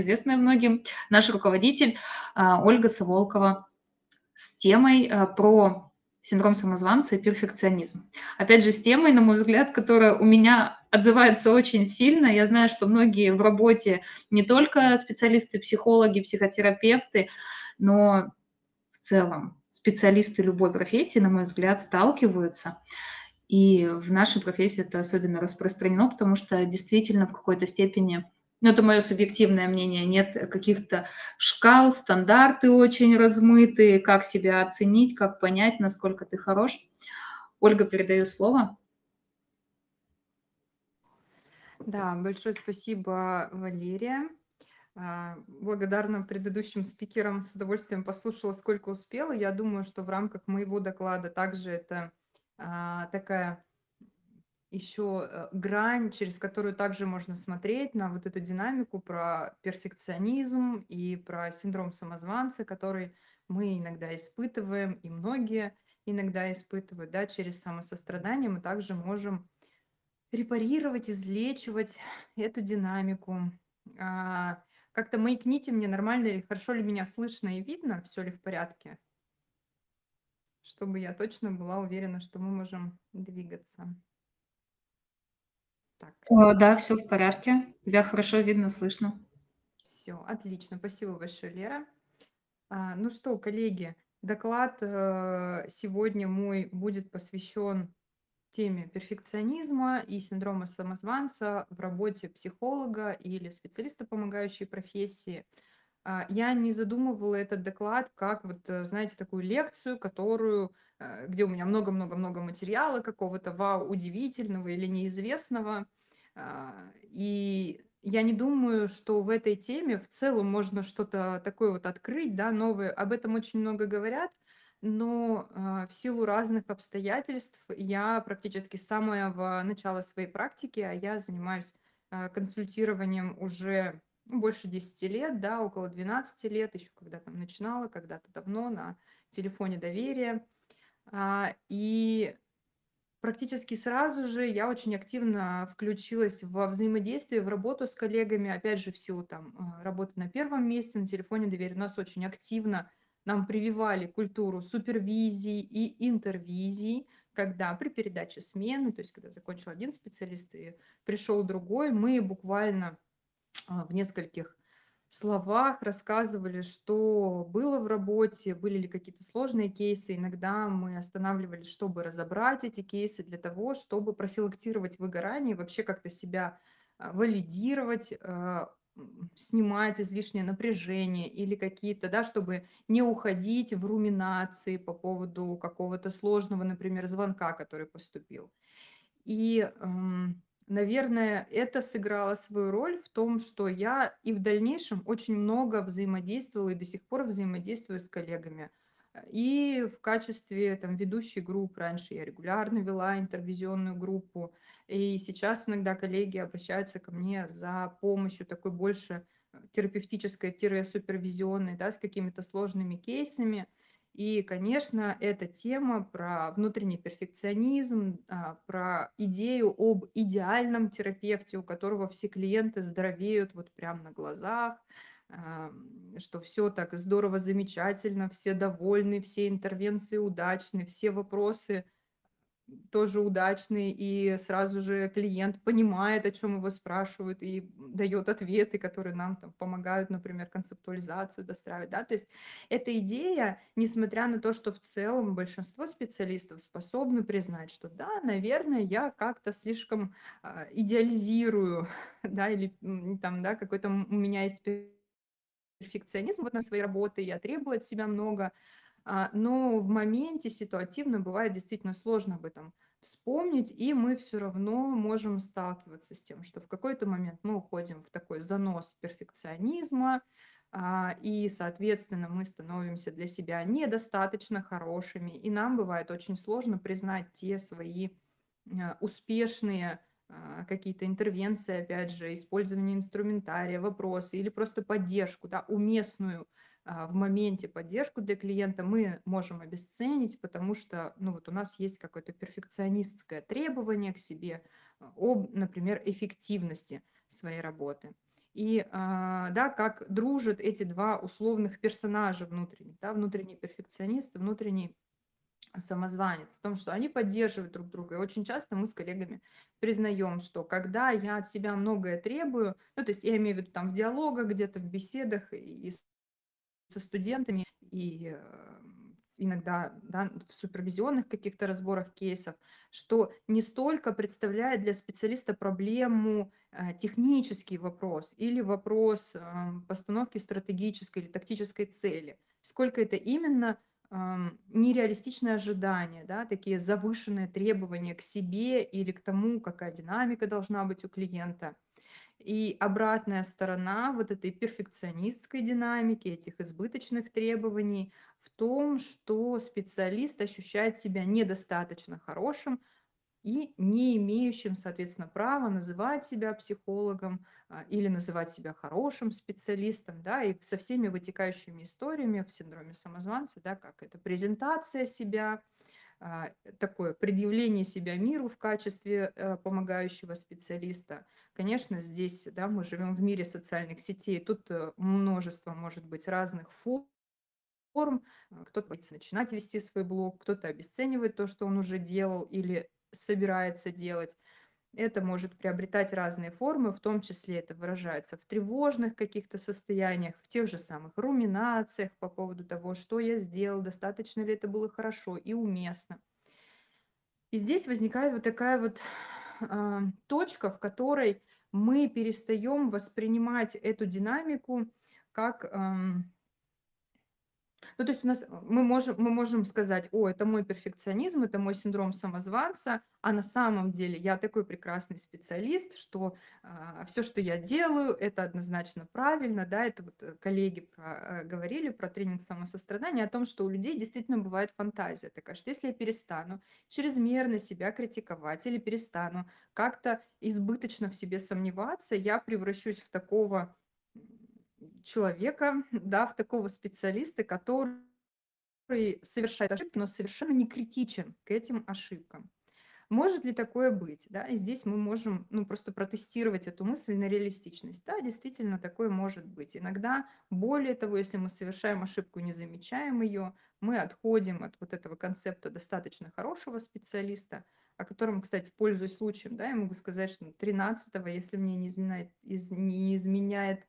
известная многим, наш руководитель а, Ольга Саволкова с темой а, про синдром самозванца и перфекционизм. Опять же, с темой, на мой взгляд, которая у меня отзывается очень сильно. Я знаю, что многие в работе не только специалисты, психологи, психотерапевты, но в целом специалисты любой профессии, на мой взгляд, сталкиваются. И в нашей профессии это особенно распространено, потому что действительно в какой-то степени ну, это мое субъективное мнение, нет каких-то шкал, стандарты очень размытые, как себя оценить, как понять, насколько ты хорош. Ольга, передаю слово. Да, большое спасибо, Валерия. А, благодарна предыдущим спикерам, с удовольствием послушала, сколько успела. Я думаю, что в рамках моего доклада также это а, такая еще э, грань, через которую также можно смотреть на вот эту динамику про перфекционизм и про синдром самозванца, который мы иногда испытываем, и многие иногда испытывают, да, через самосострадание мы также можем репарировать, излечивать эту динамику. А, как-то маякните мне, нормально ли, хорошо ли меня слышно и видно, все ли в порядке, чтобы я точно была уверена, что мы можем двигаться. Так. О, да, все в порядке. Тебя хорошо видно, слышно. Все, отлично. Спасибо большое, Лера. А, ну что, коллеги, доклад э, сегодня мой будет посвящен теме перфекционизма и синдрома самозванца в работе психолога или специалиста помогающей профессии. А, я не задумывала этот доклад как, вот, э, знаете, такую лекцию, которую где у меня много-много-много материала какого-то вау, удивительного или неизвестного. А, и я не думаю, что в этой теме в целом можно что-то такое вот открыть, да, новое. Об этом очень много говорят, но а, в силу разных обстоятельств я практически с самого начала своей практики, а я занимаюсь а, консультированием уже больше 10 лет, да, около 12 лет, еще когда там начинала, когда-то давно на телефоне доверия. А, и практически сразу же я очень активно включилась во взаимодействие, в работу с коллегами, опять же, в силу там а, работы на первом месте, на телефоне доверия. Нас очень активно нам прививали культуру супервизии и интервизии, когда при передаче смены, то есть когда закончил один специалист и пришел другой, мы буквально а, в нескольких словах рассказывали, что было в работе, были ли какие-то сложные кейсы. Иногда мы останавливались, чтобы разобрать эти кейсы для того, чтобы профилактировать выгорание, вообще как-то себя а, валидировать, а, снимать излишнее напряжение или какие-то, да, чтобы не уходить в руминации по поводу какого-то сложного, например, звонка, который поступил. И наверное, это сыграло свою роль в том, что я и в дальнейшем очень много взаимодействовала и до сих пор взаимодействую с коллегами. И в качестве там, ведущей групп раньше я регулярно вела интервизионную группу. И сейчас иногда коллеги обращаются ко мне за помощью такой больше э, терапевтической-супервизионной, да, с какими-то сложными кейсами – и, конечно, эта тема про внутренний перфекционизм, а, про идею об идеальном терапевте, у которого все клиенты здоровеют вот прямо на глазах, что все так здорово, замечательно, все довольны, все интервенции удачны, все вопросы тоже удачный, и сразу же клиент понимает, о чем его спрашивают, и дает ответы, которые нам там помогают, например, концептуализацию достраивать, да, то есть эта идея, несмотря на то, что в целом большинство специалистов способны признать, что да, наверное, я как-то слишком э, идеализирую, да, или там, да, какой-то у меня есть перфекционизм вот на своей работе, я требую от себя много, но в моменте ситуативно бывает действительно сложно об этом вспомнить, и мы все равно можем сталкиваться с тем, что в какой-то момент мы уходим в такой занос перфекционизма, а, и, соответственно, мы становимся для себя недостаточно хорошими, и нам бывает очень сложно признать те свои а, успешные какие-то интервенции, опять же, использование инструментария, вопросы или просто поддержку, да, уместную а, в моменте поддержку для клиента мы можем обесценить, потому что ну, вот у нас есть какое-то перфекционистское требование к себе а, об, например, эффективности своей работы. и, а, да, как дружат эти два условных персонажа внутренних, да, внутренний перфекционист, внутренний самозванец, в том, что они поддерживают друг друга. И очень часто мы с коллегами признаем, что когда я от себя многое требую, ну, то есть я имею в виду там в диалогах, где-то в беседах и со студентами, и э, иногда да, в супервизионных каких-то разборах кейсов, что не столько представляет для специалиста проблему э, технический вопрос или вопрос э, постановки стратегической или тактической цели, сколько это именно э, нереалистичные ожидания, да, такие завышенные требования к себе или к тому, какая динамика должна быть у клиента – и обратная сторона вот этой перфекционистской динамики, этих избыточных требований в том, что специалист ощущает себя недостаточно хорошим и не имеющим, соответственно, права называть себя психологом а, или называть себя хорошим специалистом, да, и со всеми вытекающими историями в синдроме самозванца, да, как это презентация себя, а, такое предъявление себя миру в качестве э, помогающего специалиста. Конечно, здесь да, мы живем в мире социальных сетей, тут э, множество, может быть, разных форм, э, кто-то боится начинать вести свой блог, кто-то обесценивает то, что он уже делал или собирается делать. Это может приобретать разные формы, в том числе это выражается в тревожных каких-то состояниях, в тех же самых руминациях по поводу того, что я сделал, достаточно ли это было хорошо и уместно. И здесь возникает вот такая вот э, точка, в которой мы перестаем воспринимать эту динамику как... Э, ну, то есть у нас мы можем, мы можем сказать, о, это мой перфекционизм, это мой синдром самозванца, а на самом деле я такой прекрасный специалист, что э, а, все, что я делаю, это однозначно правильно, да, это вот э, коллеги про, э, говорили про тренинг самосострадания, о том, что у людей действительно бывает фантазия такая, что если я перестану чрезмерно себя критиковать или перестану как-то избыточно в себе сомневаться, я превращусь в такого человека, да, в такого специалиста, который совершает ошибки, но совершенно не критичен к этим ошибкам. Может ли такое быть? Да? И здесь мы можем ну, просто протестировать эту мысль на реалистичность. Да, действительно, такое может быть. Иногда, более того, если мы совершаем ошибку и не замечаем ее, мы отходим от вот этого концепта достаточно хорошего специалиста, о котором, кстати, пользуясь случаем, да, я могу сказать, что 13 если мне не изменяет, из, не изменяет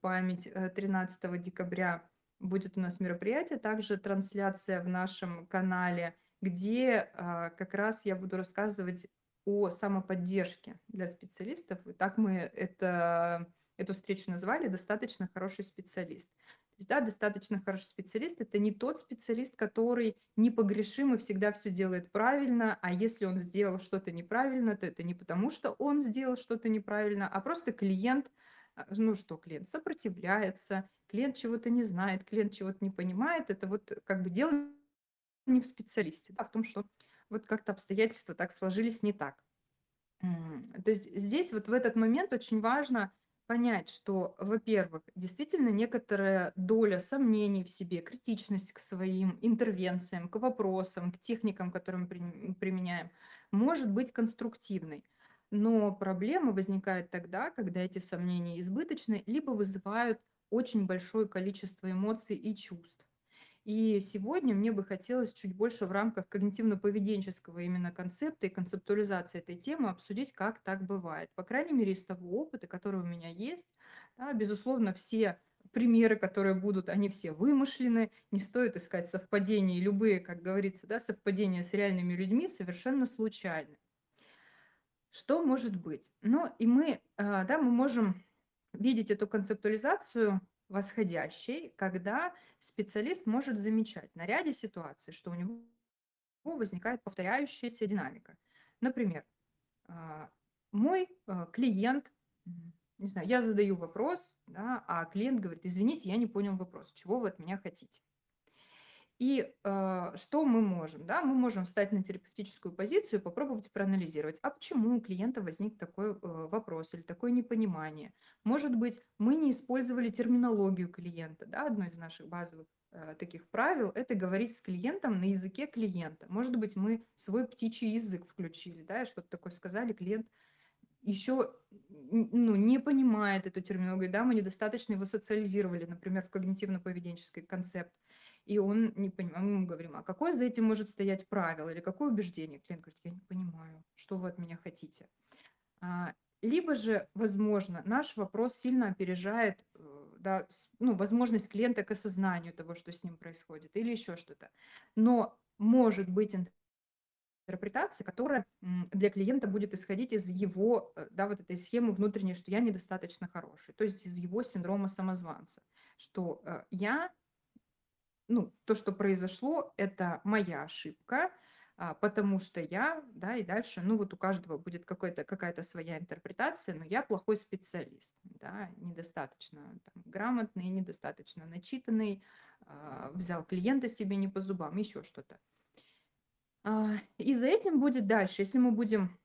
память 13 э, декабря будет у нас мероприятие, также трансляция в нашем канале, где а, как раз я буду рассказывать о самоподдержке для специалистов. И так мы это, эту встречу назвали «Достаточно хороший специалист». То есть, да, достаточно хороший специалист – это не тот специалист, который непогрешим и всегда все делает правильно, а если он сделал что-то неправильно, то это не потому, что он сделал что-то неправильно, а просто клиент – ну что клиент сопротивляется, клиент чего-то не знает, клиент чего-то не понимает, это вот как бы дело не в специалисте, а в том, что вот как-то обстоятельства так сложились не так. То есть здесь вот в этот момент очень важно понять, что, во-первых, действительно некоторая доля сомнений в себе, критичность к своим интервенциям, к вопросам, к техникам, которые мы применяем, может быть конструктивной. Но проблема возникает тогда, когда эти сомнения избыточны, либо вызывают очень большое количество эмоций и чувств. И сегодня мне бы хотелось чуть больше в рамках когнитивно-поведенческого именно концепта и концептуализации этой темы обсудить, как так бывает. По крайней мере, из того опыта, который у меня есть. Да, безусловно, все примеры, которые будут, они все вымышлены, не стоит искать совпадения, любые, как говорится, да, совпадения с реальными людьми совершенно случайны. Что может быть? Ну, и мы, а, да, мы можем видеть эту концептуализацию восходящей, когда специалист может замечать на ряде ситуаций, что у него возникает повторяющаяся динамика. Например, а, мой а, клиент, не знаю, я задаю вопрос, да, а клиент говорит, извините, я не понял вопрос, чего вы от меня хотите? И э, что мы можем? Да? Мы можем встать на терапевтическую позицию попробовать проанализировать, а почему у клиента возник такой э, вопрос или такое непонимание. Может быть, мы не использовали терминологию клиента. Да? Одно из наших базовых э, таких правил – это говорить с клиентом на языке клиента. Может быть, мы свой птичий язык включили, да, что-то такое сказали, клиент еще ну, не понимает эту терминологию, да, мы недостаточно его социализировали, например, в когнитивно-поведенческий концепт, и он не понимает, мы ему говорим, а какое за этим может стоять правило или какое убеждение? Клиент говорит, я не понимаю, что вы от меня хотите. А, либо же, возможно, наш вопрос сильно опережает э, да, ну, возможность клиента к осознанию того, что с ним происходит, или еще что-то. Но может быть интерпретация, которая для клиента будет исходить из его, э, да, вот этой схемы внутренней, что я недостаточно хороший, то есть из его синдрома самозванца, что э, я, ну, то, что произошло, это моя ошибка, а, потому что я, да, и дальше, ну, вот у каждого будет какая-то своя интерпретация, но я плохой специалист, да, недостаточно там, грамотный, недостаточно начитанный, а, взял клиента себе не по зубам, еще что-то. А, и за этим будет дальше, если мы будем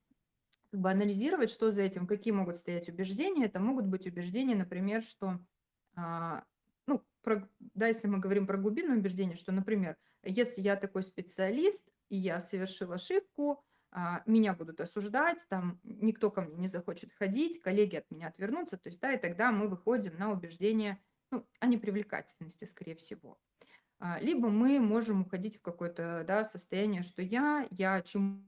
как бы анализировать, что за этим, какие могут стоять убеждения, это могут быть убеждения, например, что, про, да, если мы говорим про глубинное убеждение, что, например, если я такой специалист, и я совершил ошибку, а, меня будут осуждать, там никто ко мне не захочет ходить, коллеги от меня отвернутся, то есть, да, и тогда мы выходим на убеждение, ну, о непривлекательности, скорее всего. А, либо мы можем уходить в какое-то да, состояние, что я, я чему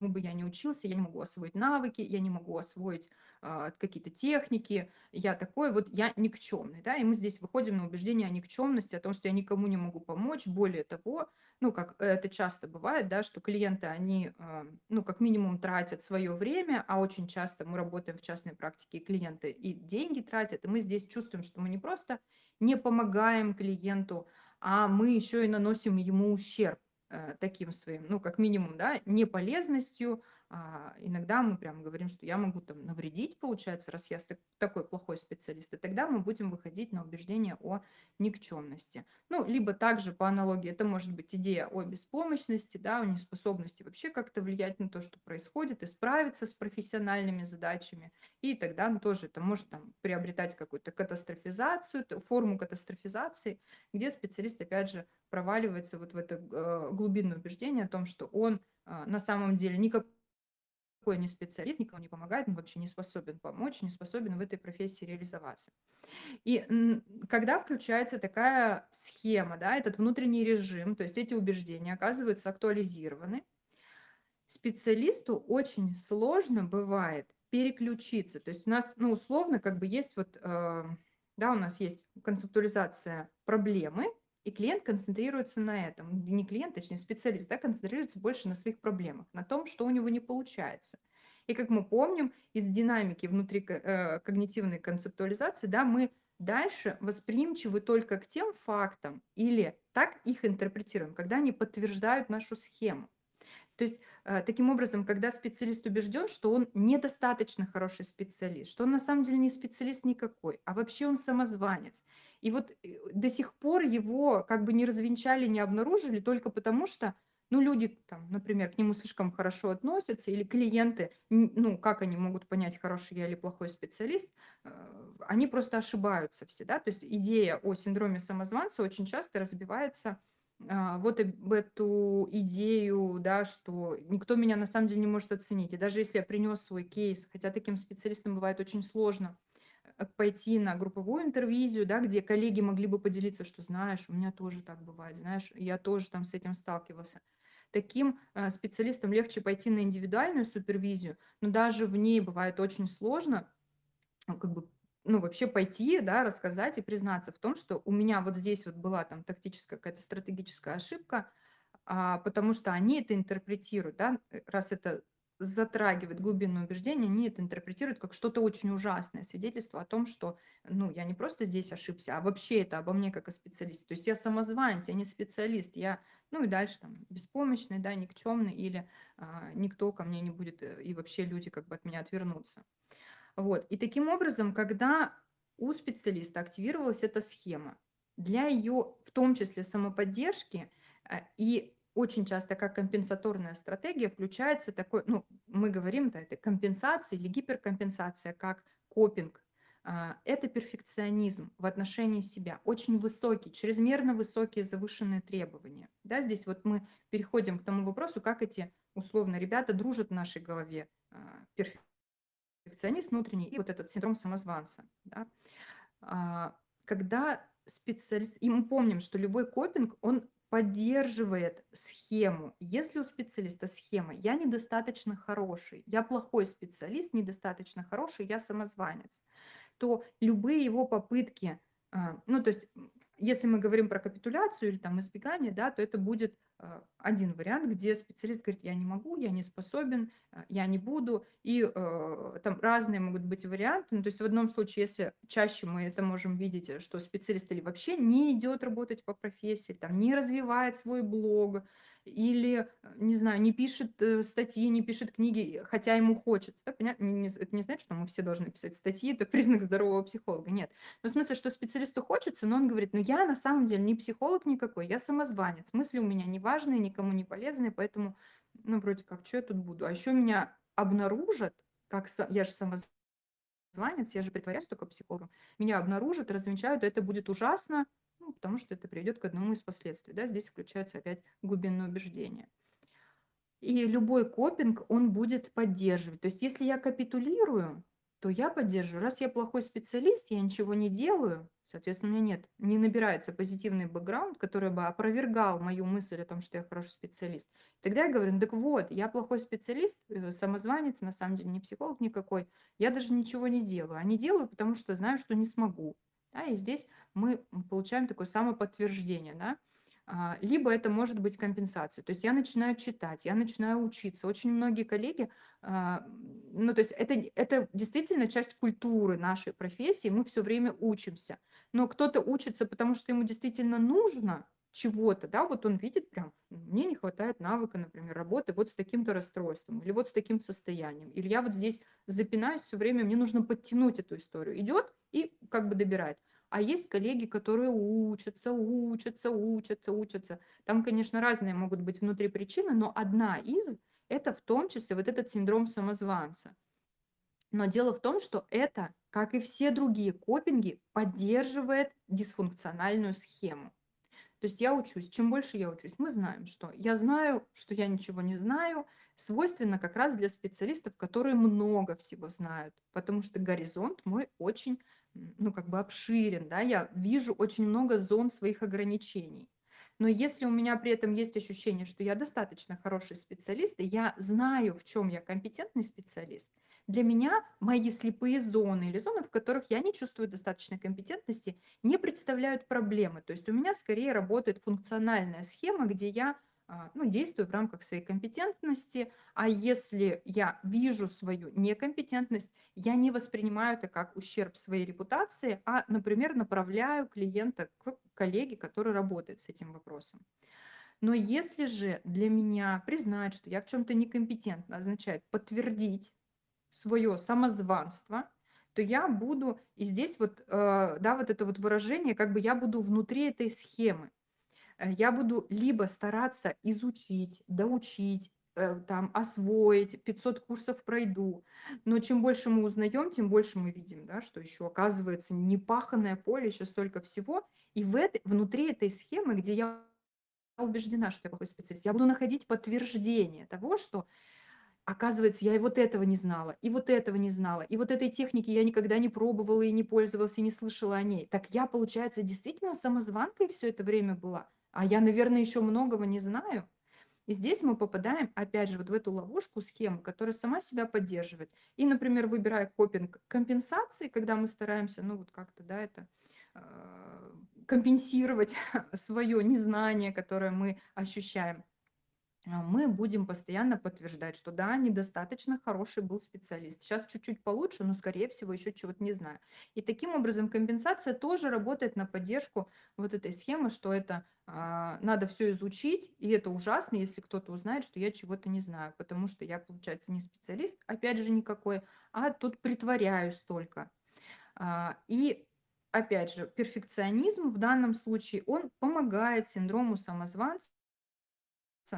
бы я не учился, я не могу освоить навыки, я не могу освоить какие-то техники, я такой вот, я никчемный, да, и мы здесь выходим на убеждение о никчемности, о том, что я никому не могу помочь, более того, ну, как это часто бывает, да, что клиенты, они, а, ну, как минимум тратят свое время, а очень часто мы работаем в частной практике, и клиенты и деньги тратят, и мы здесь чувствуем, что мы не просто не помогаем клиенту, а мы еще и наносим ему ущерб э, таким своим, ну, как минимум, да, неполезностью, а иногда мы прям говорим, что я могу там навредить, получается, раз я такой плохой специалист, и тогда мы будем выходить на убеждение о никчемности. Ну, либо также по аналогии это может быть идея о беспомощности, да, о неспособности вообще как-то влиять на то, что происходит, и справиться с профессиональными задачами, и тогда ну, тоже это может там приобретать какую-то катастрофизацию, форму катастрофизации, где специалист, опять же, проваливается вот в это э, глубинное убеждение о том, что он э, на самом деле никак никакой не специалист, никому не помогает, он вообще не способен помочь, не способен в этой профессии реализоваться. И когда включается такая схема, да, этот внутренний режим, то есть эти убеждения оказываются актуализированы, специалисту очень сложно бывает переключиться. То есть у нас, ну, условно, как бы есть вот, э, да, у нас есть концептуализация проблемы, и клиент концентрируется на этом. Не клиент, точнее специалист, да, концентрируется больше на своих проблемах, на том, что у него не получается. И как мы помним, из динамики внутри э, когнитивной концептуализации, да, мы дальше восприимчивы только к тем фактам или так их интерпретируем, когда они подтверждают нашу схему. То есть, э, таким образом, когда специалист убежден, что он недостаточно хороший специалист, что он на самом деле не специалист никакой, а вообще он самозванец. И вот э, до сих пор его как бы не развенчали, не обнаружили только потому, что ну, люди, там, например, к нему слишком хорошо относятся, или клиенты, ну, как они могут понять, хороший я или плохой специалист, э, они просто ошибаются все, да, то есть идея о синдроме самозванца очень часто разбивается а, вот об эту идею, да, что никто меня на самом деле не может оценить. И даже если я принес свой кейс, хотя таким специалистам бывает очень сложно э, пойти на групповую интервизию, да, где коллеги могли бы поделиться, что знаешь, у меня тоже так бывает, знаешь, я тоже там с этим сталкивался. Таким э, специалистам легче пойти на индивидуальную супервизию, но даже в ней бывает очень сложно ну, как бы ну, вообще пойти, да, рассказать и признаться в том, что у меня вот здесь вот была там тактическая какая-то стратегическая ошибка, а, потому что они это интерпретируют, да, э, раз это затрагивает глубинное убеждение, они это интерпретируют как что-то очень ужасное, свидетельство о том, что, ну, я не просто здесь ошибся, а вообще это обо мне как о специалисте. То есть я самозванец, я не специалист, я, ну и дальше там беспомощный, да, никчемный, или а, никто ко мне не будет, э, и вообще люди как бы от меня отвернутся. Вот. И таким образом, когда у специалиста активировалась эта схема, для ее, в том числе самоподдержки, э, и очень часто как компенсаторная стратегия включается такой, ну, мы говорим, да, это компенсация или гиперкомпенсация, как копинг. А, это перфекционизм в отношении себя, очень высокий, чрезмерно высокие завышенные требования. Да, здесь вот мы переходим к тому вопросу, как эти, условно, ребята дружат в нашей голове. А, перфекционист внутренний и вот этот синдром самозванца. Да? А, когда специалист... И мы помним, что любой копинг, он поддерживает схему. Если у специалиста схема «я недостаточно хороший», «я плохой специалист, недостаточно хороший, я самозванец», то любые его попытки, а, ну, то есть если мы говорим про капитуляцию или там избегание, да, то это будет один вариант, где специалист говорит, я не могу, я не способен, а, я не буду, и э, там разные могут быть варианты. Ну, то есть в одном случае, если чаще мы это можем видеть, что специалист или вообще не идет работать по профессии, там не развивает свой блог, или, не знаю, не пишет э, статьи, не пишет книги, хотя ему хочется. Понятно? Это не значит, что мы все должны писать статьи, это признак здорового психолога. Нет. Но в смысле, что специалисту хочется, но он говорит, ну я на самом деле не психолог никакой, я самозванец. Мысли у меня не важные, никому не полезные, поэтому, ну, вроде как, что я тут буду? А еще меня обнаружат, как я же самозванец, я же притворяюсь только психологом, меня обнаружат, развенчают, это будет ужасно, ну, потому что это приведет к одному из последствий. Да? Здесь включается опять глубинное убеждение. И любой копинг, он будет поддерживать. То есть если я капитулирую, то я поддерживаю. Раз я плохой специалист, я ничего не делаю, соответственно, у меня нет, не набирается позитивный бэкграунд, который бы опровергал мою мысль о том, что я хороший специалист. Тогда я говорю, ну так вот, я плохой специалист, э, самозванец, на самом деле не психолог никакой, я даже ничего не делаю. А не делаю, потому что знаю, что не смогу. Да, и здесь мы получаем такое самоподтверждение. Да? А, либо это может быть компенсация. То есть я начинаю читать, я начинаю учиться. Очень многие коллеги, а, ну то есть это, это действительно часть культуры нашей профессии, мы все время учимся. Но кто-то учится, потому что ему действительно нужно чего-то, да, вот он видит прям, мне не хватает навыка, например, работы вот с таким-то расстройством, или вот с таким состоянием, или я вот здесь запинаюсь все время, мне нужно подтянуть эту историю. Идет и как бы добирает. А есть коллеги, которые учатся, учатся, учатся, учатся. Там, конечно, разные могут быть внутри причины, но одна из – это в том числе вот этот синдром самозванца. Но дело в том, что это, как и все другие копинги, поддерживает дисфункциональную схему. То есть я учусь, чем больше я учусь, мы знаем, что я знаю, что я ничего не знаю, свойственно как раз для специалистов, которые много всего знают, потому что горизонт мой очень ну, как бы обширен, да, я вижу очень много зон своих ограничений. Но если у меня при этом есть ощущение, что я достаточно хороший специалист, и я знаю, в чем я компетентный специалист, для меня мои слепые зоны или зоны, в которых я не чувствую достаточной компетентности, не представляют проблемы. То есть у меня скорее работает функциональная схема, где я ну, действую в рамках своей компетентности, а если я вижу свою некомпетентность, я не воспринимаю это как ущерб своей репутации, а, например, направляю клиента к коллеге, который работает с этим вопросом. Но если же для меня признать, что я в чем-то некомпетентна, означает подтвердить свое самозванство, то я буду, и здесь вот, э, да, вот это вот выражение, как бы я буду внутри этой схемы. Э, я буду либо стараться изучить, доучить, э, там, освоить, 500 курсов пройду. Но чем больше мы узнаем, тем больше мы видим, да, что еще оказывается непаханное поле, еще столько всего. И в этой, внутри этой схемы, где я убеждена, что я плохой специалист, я буду находить подтверждение того, что оказывается, я и вот этого не знала, и вот этого не знала, и вот этой техники я никогда не пробовала и не пользовалась, и не слышала о ней. Так я, получается, действительно самозванкой все это время была а я, наверное, еще многого не знаю. И здесь мы попадаем, опять же, вот в эту ловушку, схему, которая сама себя поддерживает. И, например, выбирая копинг компенсации, когда мы стараемся, ну вот как-то, да, это э, компенсировать свое незнание, которое мы ощущаем. А, мы будем постоянно подтверждать, что да, недостаточно хороший был специалист. Сейчас чуть-чуть получше, но, скорее всего, еще чего-то не знаю. И таким образом компенсация тоже работает на поддержку вот этой схемы, что это а, надо все изучить, и это ужасно, если кто-то узнает, что я чего-то не знаю, потому что я, получается, не специалист, опять же, никакой, а тут притворяюсь только. А, и опять же, перфекционизм в данном случае, он помогает синдрому самозванца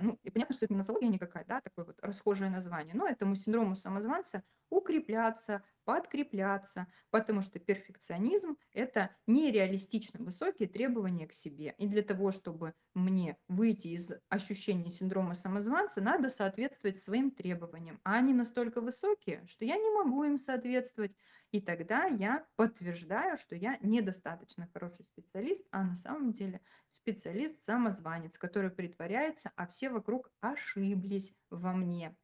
ну, и понятно, что это не нозология никакая, да, такое вот расхожее название, но этому синдрому самозванца укрепляться, подкрепляться, потому что перфекционизм– это нереалистично высокие требования к себе. И для того, чтобы мне выйти из ощущения синдрома самозванца, надо соответствовать своим требованиям. А они настолько высокие, что я не могу им соответствовать. И тогда я подтверждаю, что я недостаточно хороший специалист, а на самом деле специалист-самозванец, который притворяется, а все вокруг ошиблись во мне.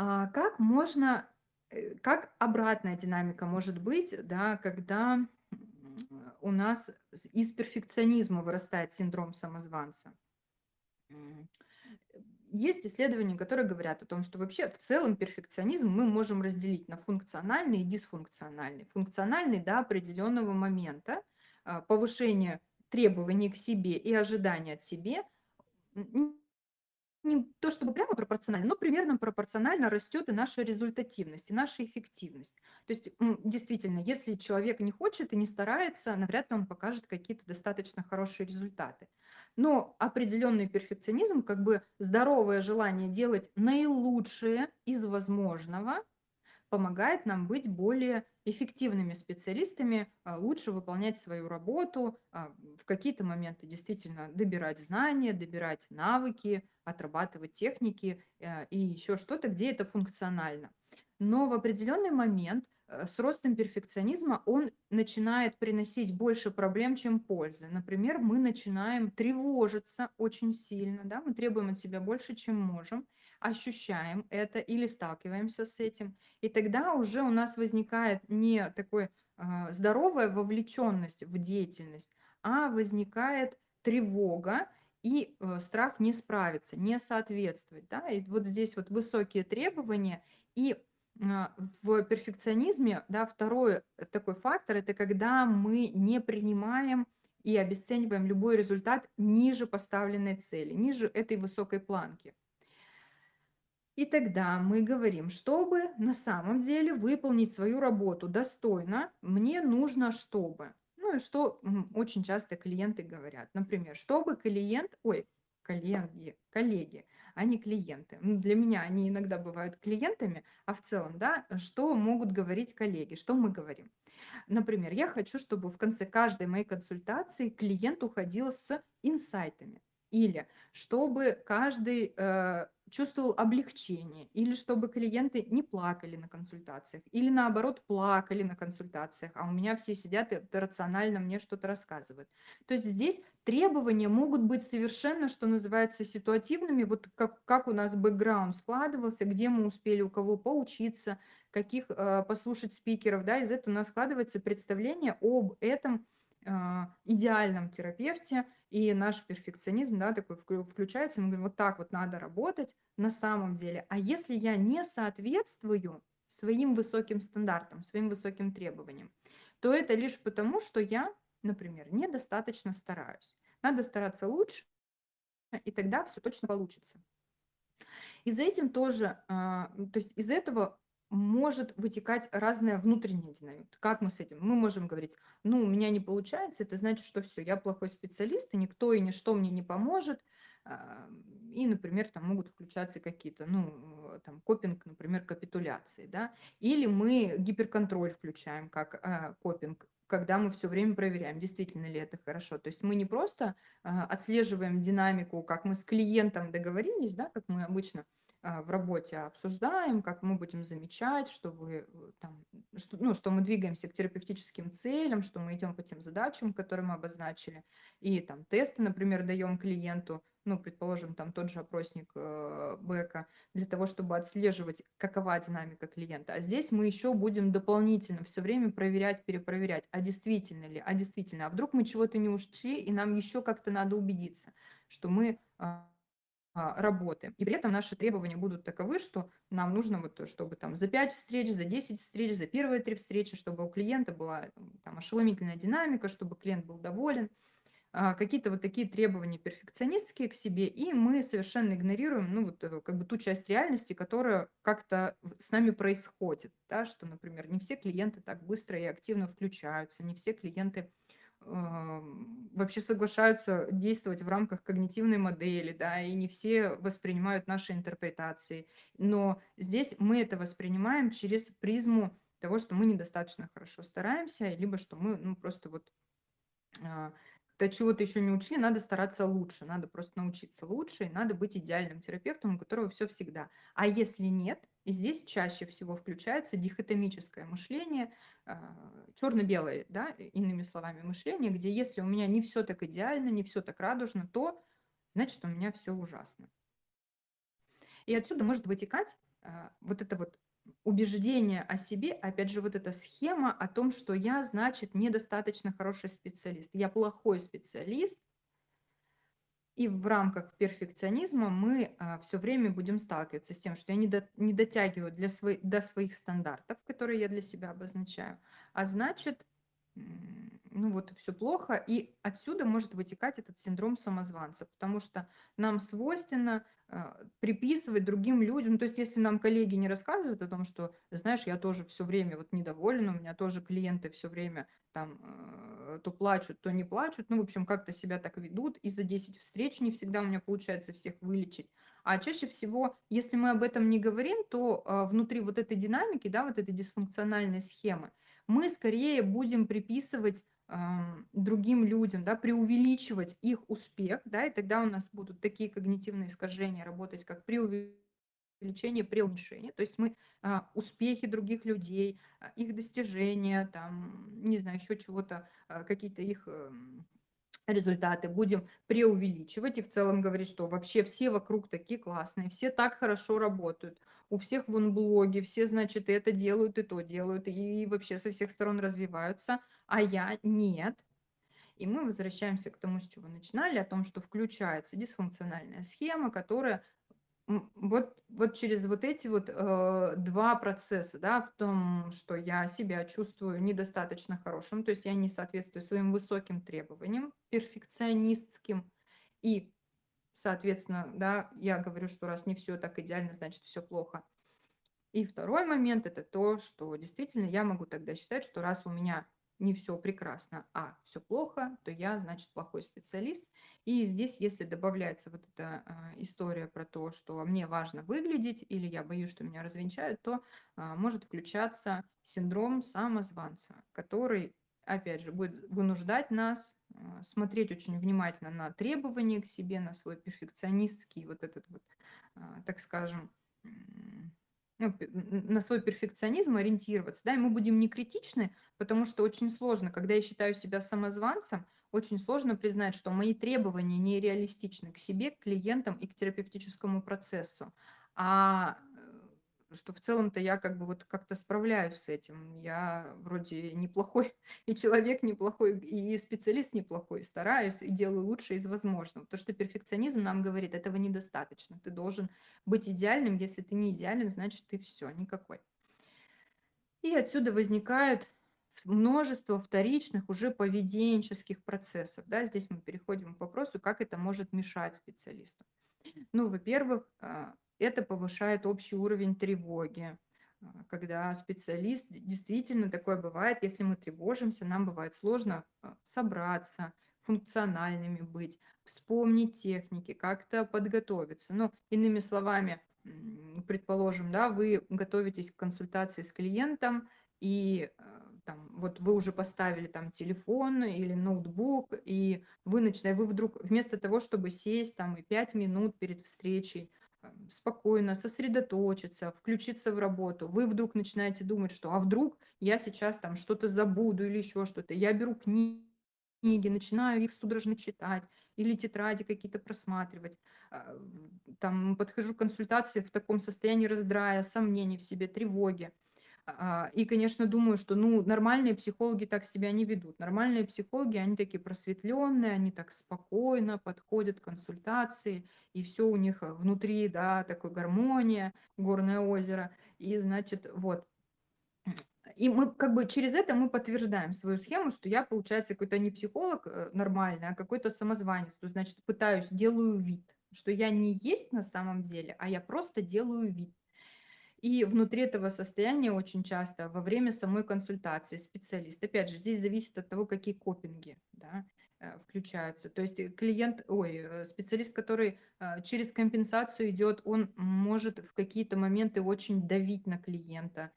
А как можно Э, как обратная динамика может быть, да, когда у нас из перфекционизма вырастает синдром самозванца? Есть исследования, которые говорят о том, что вообще в целом перфекционизм мы можем разделить на функциональный и дисфункциональный. Функциональный до определенного момента, а, повышение требований к себе и ожидания от себе не то чтобы прямо пропорционально, но примерно пропорционально растет и наша результативность, и наша эффективность. То есть действительно, если человек не хочет и не старается, навряд ли он покажет какие-то достаточно хорошие результаты. Но определенный перфекционизм, как бы здоровое желание делать наилучшее из возможного, помогает нам быть более эффективными специалистами, а, лучше выполнять свою работу, а, в какие-то моменты действительно добирать знания, добирать навыки, отрабатывать техники э, и еще что-то, где это функционально. Но в определенный момент э, с ростом перфекционизма он начинает приносить больше проблем, чем пользы. Например, мы начинаем тревожиться очень сильно, да, мы требуем от себя больше, чем можем, ощущаем это или сталкиваемся с этим. И тогда уже у нас возникает не такой а, здоровая вовлеченность в деятельность, а возникает тревога и э, страх не справиться, не соответствовать. Да? И вот здесь вот высокие требования. И а, в перфекционизме да, второй такой фактор – это когда мы не принимаем и обесцениваем любой результат ниже поставленной цели, ниже этой высокой планки. И тогда мы говорим, чтобы на самом деле выполнить свою работу достойно, мне нужно чтобы. Ну и что очень часто клиенты говорят. Например, чтобы клиент, ой, коллеги, коллеги, а не клиенты. Для меня они иногда бывают клиентами, а в целом, да, что могут говорить коллеги, что мы говорим. Например, я хочу, чтобы в конце каждой моей консультации клиент уходил с инсайтами. Или чтобы каждый э, чувствовал облегчение, или чтобы клиенты не плакали на консультациях, или наоборот плакали на консультациях, а у меня все сидят и рационально мне что-то рассказывают. То есть здесь требования могут быть совершенно, что называется, ситуативными, вот как, как у нас бэкграунд складывался, где мы успели у кого поучиться, каких э, послушать спикеров, да, из этого у нас складывается представление об этом идеальном терапевте, и наш перфекционизм, да, такой включается, мы говорим, вот так вот надо работать на самом деле. А если я не соответствую своим высоким стандартам, своим высоким требованиям, то это лишь потому, что я, например, недостаточно стараюсь. Надо стараться лучше, и тогда все точно получится. И за этим тоже, а, то есть из этого может вытекать разная внутренняя динамика. Как мы с этим? Мы можем говорить, ну, у меня не получается, это значит, что все, я плохой специалист, и никто и ничто мне не поможет. А, и, например, там могут включаться какие-то, ну, там, копинг, например, капитуляции, да. Или мы гиперконтроль включаем как э, копинг, когда мы все время проверяем, действительно ли это хорошо. То есть мы не просто э, отслеживаем динамику, как мы с клиентом договорились, да, как мы обычно а, в работе обсуждаем, как мы будем замечать, что вы э, там, что, ну, что мы двигаемся к терапевтическим целям, что мы идем по тем задачам, которые мы обозначили, и там тесты, например, даем клиенту, ну, предположим, там тот же опросник э, Бека, для того, чтобы отслеживать, какова динамика клиента. А здесь мы еще будем дополнительно все время проверять, перепроверять, а действительно ли, а действительно, а вдруг мы чего-то не ушли, и нам еще как-то надо убедиться, что мы а, а, работы. И при этом наши требования будут таковы, что нам нужно вот, чтобы там за 5 встреч, за 10 встреч, за первые 3 встречи, чтобы у клиента была там ошеломительная динамика, чтобы клиент был доволен, а, какие-то вот такие требования перфекционистские к себе, и мы совершенно игнорируем, ну, вот э, как бы ту часть реальности, которая как-то с нами происходит, да, что, например, не все клиенты так быстро и активно включаются, не все клиенты вообще соглашаются действовать в рамках когнитивной модели, да, и не все воспринимают наши интерпретации. Но здесь мы это воспринимаем через призму того, что мы недостаточно хорошо стараемся, либо что мы, ну, просто вот то чего-то еще не учли, надо стараться лучше, надо просто научиться лучше, и надо быть идеальным терапевтом, у которого все всегда. А если нет, и здесь чаще всего включается дихотомическое мышление, а, черно-белое, да, иными словами, мышление, где если у меня не все так идеально, не все так радужно, то значит у меня все ужасно. И отсюда может вытекать а, вот это вот убеждение о себе, опять же, вот эта схема о том, что я, значит, недостаточно хороший специалист, я плохой специалист, и в рамках перфекционизма мы а, все время будем сталкиваться с тем, что я не, до, не дотягиваю для свой, до своих стандартов, которые я для себя обозначаю, а значит, ну вот все плохо, и отсюда может вытекать этот синдром самозванца, потому что нам свойственно а, приписывать другим людям. То есть, если нам коллеги не рассказывают о том, что, знаешь, я тоже все время вот недоволен, у меня тоже клиенты все время там э, то плачут, то не плачут, ну, в общем, как-то себя так ведут, и за 10 встреч не всегда у меня получается всех вылечить. А чаще всего, если мы об этом не говорим, то э, внутри вот этой динамики, да, вот этой дисфункциональной схемы, мы скорее будем приписывать другим людям, да, преувеличивать их успех, да, и тогда у нас будут такие когнитивные искажения работать, как преувеличение, преуменьшение. То есть мы а, успехи других людей, а, их достижения, там, не знаю, еще чего-то, а, какие-то их а, результаты будем преувеличивать и в целом говорить, что вообще все вокруг такие классные, все так хорошо работают, у всех вон блоги, все, значит, это делают и то делают, и вообще со всех сторон развиваются, а я нет. И мы возвращаемся к тому, с чего начинали, о том, что включается дисфункциональная схема, которая вот, вот через вот эти вот э, два процесса, да, в том, что я себя чувствую недостаточно хорошим, то есть я не соответствую своим высоким требованиям, перфекционистским, и, соответственно, да, я говорю, что раз не все так идеально, значит все плохо. И второй момент это то, что действительно я могу тогда считать, что раз у меня не все прекрасно, а все плохо, то я, значит, плохой специалист. И здесь, если добавляется вот эта а, история про то, что мне важно выглядеть или я боюсь, что меня развенчают, то а, может включаться синдром самозванца, который, опять же, будет вынуждать нас а, смотреть очень внимательно на требования к себе, на свой перфекционистский вот этот вот, а, так скажем, ну, на свой перфекционизм ориентироваться, да, и мы будем не критичны, потому что очень сложно, когда я считаю себя самозванцем, очень сложно признать, что мои требования нереалистичны к себе, к клиентам и к терапевтическому процессу. А что в целом-то я как бы вот как-то справляюсь с этим. Я вроде неплохой и человек неплохой, и специалист неплохой, стараюсь и делаю лучше из возможного. То, что перфекционизм нам говорит, этого недостаточно. Ты должен быть идеальным, если ты не идеален, значит ты все, никакой. И отсюда возникает множество вторичных уже поведенческих процессов. Да? Здесь мы переходим к вопросу, как это может мешать специалисту. Ну, во-первых, а, это повышает общий уровень тревоги, а, когда специалист, действительно такое бывает, если мы тревожимся, нам бывает сложно а, собраться, функциональными быть, вспомнить техники, как-то подготовиться. Ну, иными словами, предположим, да, вы готовитесь к консультации с клиентом, и а, там, вот вы уже поставили там телефон или ноутбук, и вы начинаете, вы вдруг вместо того, чтобы сесть там и пять минут перед встречей спокойно сосредоточиться, включиться в работу, вы вдруг начинаете думать, что а вдруг я сейчас там что-то забуду или еще что-то. Я беру книги, начинаю их судорожно читать или тетради какие-то просматривать. А, там подхожу к консультации в таком состоянии раздрая, сомнений в себе, тревоги. А, и, конечно, думаю, что ну, нормальные психологи так себя не ведут. Нормальные психологи, они такие просветленные, они так спокойно подходят к консультации, и все у них э, внутри, да, такой гармония, горное озеро. И, значит, вот. И мы как бы через это мы подтверждаем свою схему, что я, получается, какой-то не психолог э, нормальный, а какой-то самозванец. То значит, пытаюсь, делаю вид, что я не есть на самом деле, а я просто делаю вид. И внутри этого состояния очень часто во время самой консультации специалист, опять же, здесь зависит от того, какие копинги, да, э, включаются. То есть э, клиент, ой, э, специалист, который через компенсацию идет, он может в какие-то моменты очень давить на клиента.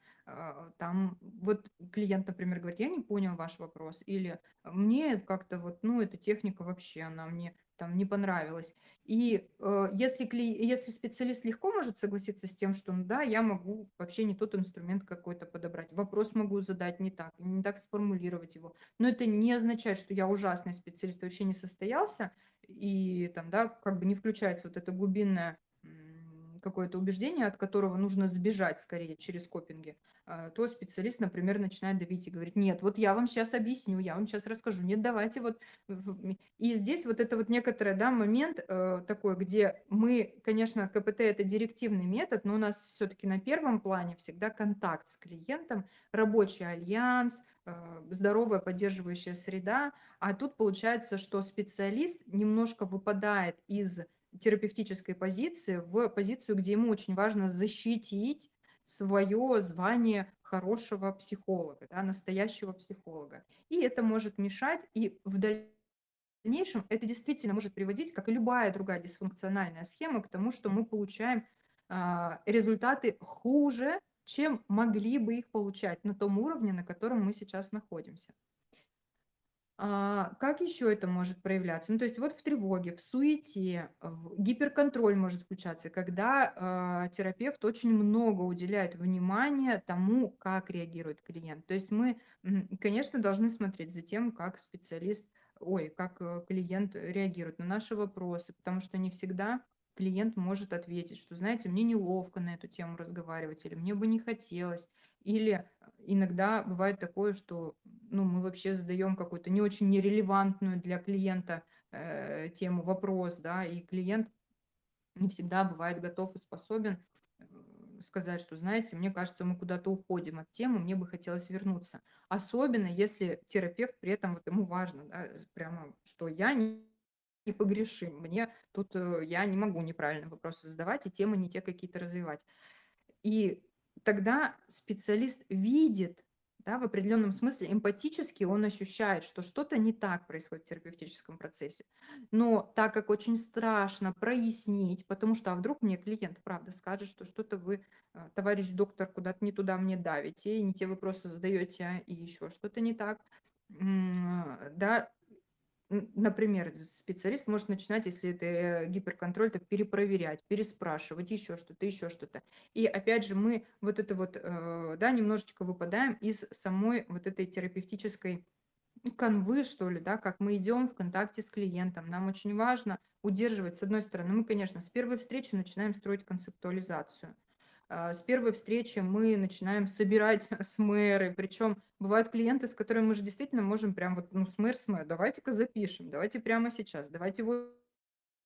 Там вот клиент, например, говорит, я не понял ваш вопрос, или мне как-то вот, ну, эта техника вообще, она мне там не понравилась. И э, если, кли- если специалист легко может согласиться с тем, что, ну да, я могу вообще не тот инструмент какой-то подобрать, вопрос могу задать не так, не так сформулировать его, но это не означает, что я ужасный специалист, вообще не состоялся, и там, да, как бы не включается вот это глубинное м, какое-то убеждение, от которого нужно сбежать скорее через копинги, а, то специалист, например, начинает давить и говорит, нет, вот я вам сейчас объясню, я вам сейчас расскажу, нет, давайте вот. И здесь вот это вот некоторый, да, момент э, такой, где мы, конечно, КПТ это директивный метод, но у нас все-таки на первом плане всегда контакт с клиентом, рабочий альянс, э, здоровая поддерживающая среда, а тут получается, что специалист немножко выпадает из терапевтической позиции в позицию, где ему очень важно защитить свое звание хорошего психолога, да, настоящего психолога. И это может мешать, и в дальнейшем это действительно может приводить, как и любая другая дисфункциональная схема, к тому, что мы получаем а, результаты хуже, чем могли бы их получать на том уровне, на котором мы сейчас находимся. А, как еще это может проявляться? Ну, то есть вот в тревоге, в суете, в гиперконтроль может включаться, когда а, терапевт очень много уделяет внимания тому, как реагирует клиент. То есть мы, конечно, должны смотреть за тем, как специалист, ой, как э, клиент реагирует на наши вопросы, потому что не всегда клиент может ответить, что, знаете, мне неловко на эту тему разговаривать, или мне бы не хотелось, или иногда бывает такое, что ну, мы вообще задаем какую-то не очень нерелевантную для клиента э, тему, вопрос, да, и клиент не всегда бывает готов и способен э, сказать, что, знаете, мне кажется, мы куда-то уходим от темы, мне бы хотелось вернуться. Особенно, если терапевт при этом, вот ему важно, да, прямо, что я не непогрешим, мне тут, э, я не могу неправильные вопросы задавать и темы не те какие-то развивать. И тогда специалист видит, да, в определенном смысле эмпатически он ощущает, что что-то не так происходит в терапевтическом процессе. Но так как очень страшно прояснить, потому что а вдруг мне клиент, правда, скажет, что что-то вы, э, товарищ доктор, куда-то не туда мне давите, и не те вопросы задаете, и еще что-то не так, да, Например, специалист может начинать, если это э, гиперконтроль, так перепроверять, переспрашивать, еще что-то, еще что-то. И опять же, мы вот это вот, э, да, немножечко выпадаем из самой вот этой терапевтической канвы, что ли, да, как мы идем в контакте с клиентом. Нам очень важно удерживать, с одной стороны, мы, конечно, с первой встречи начинаем строить концептуализацию. А, с первой встречи мы начинаем собирать смэры, причем бывают клиенты, с которыми мы же действительно можем прям вот, ну, смэр, смэр, давайте-ка запишем, давайте прямо сейчас, давайте вот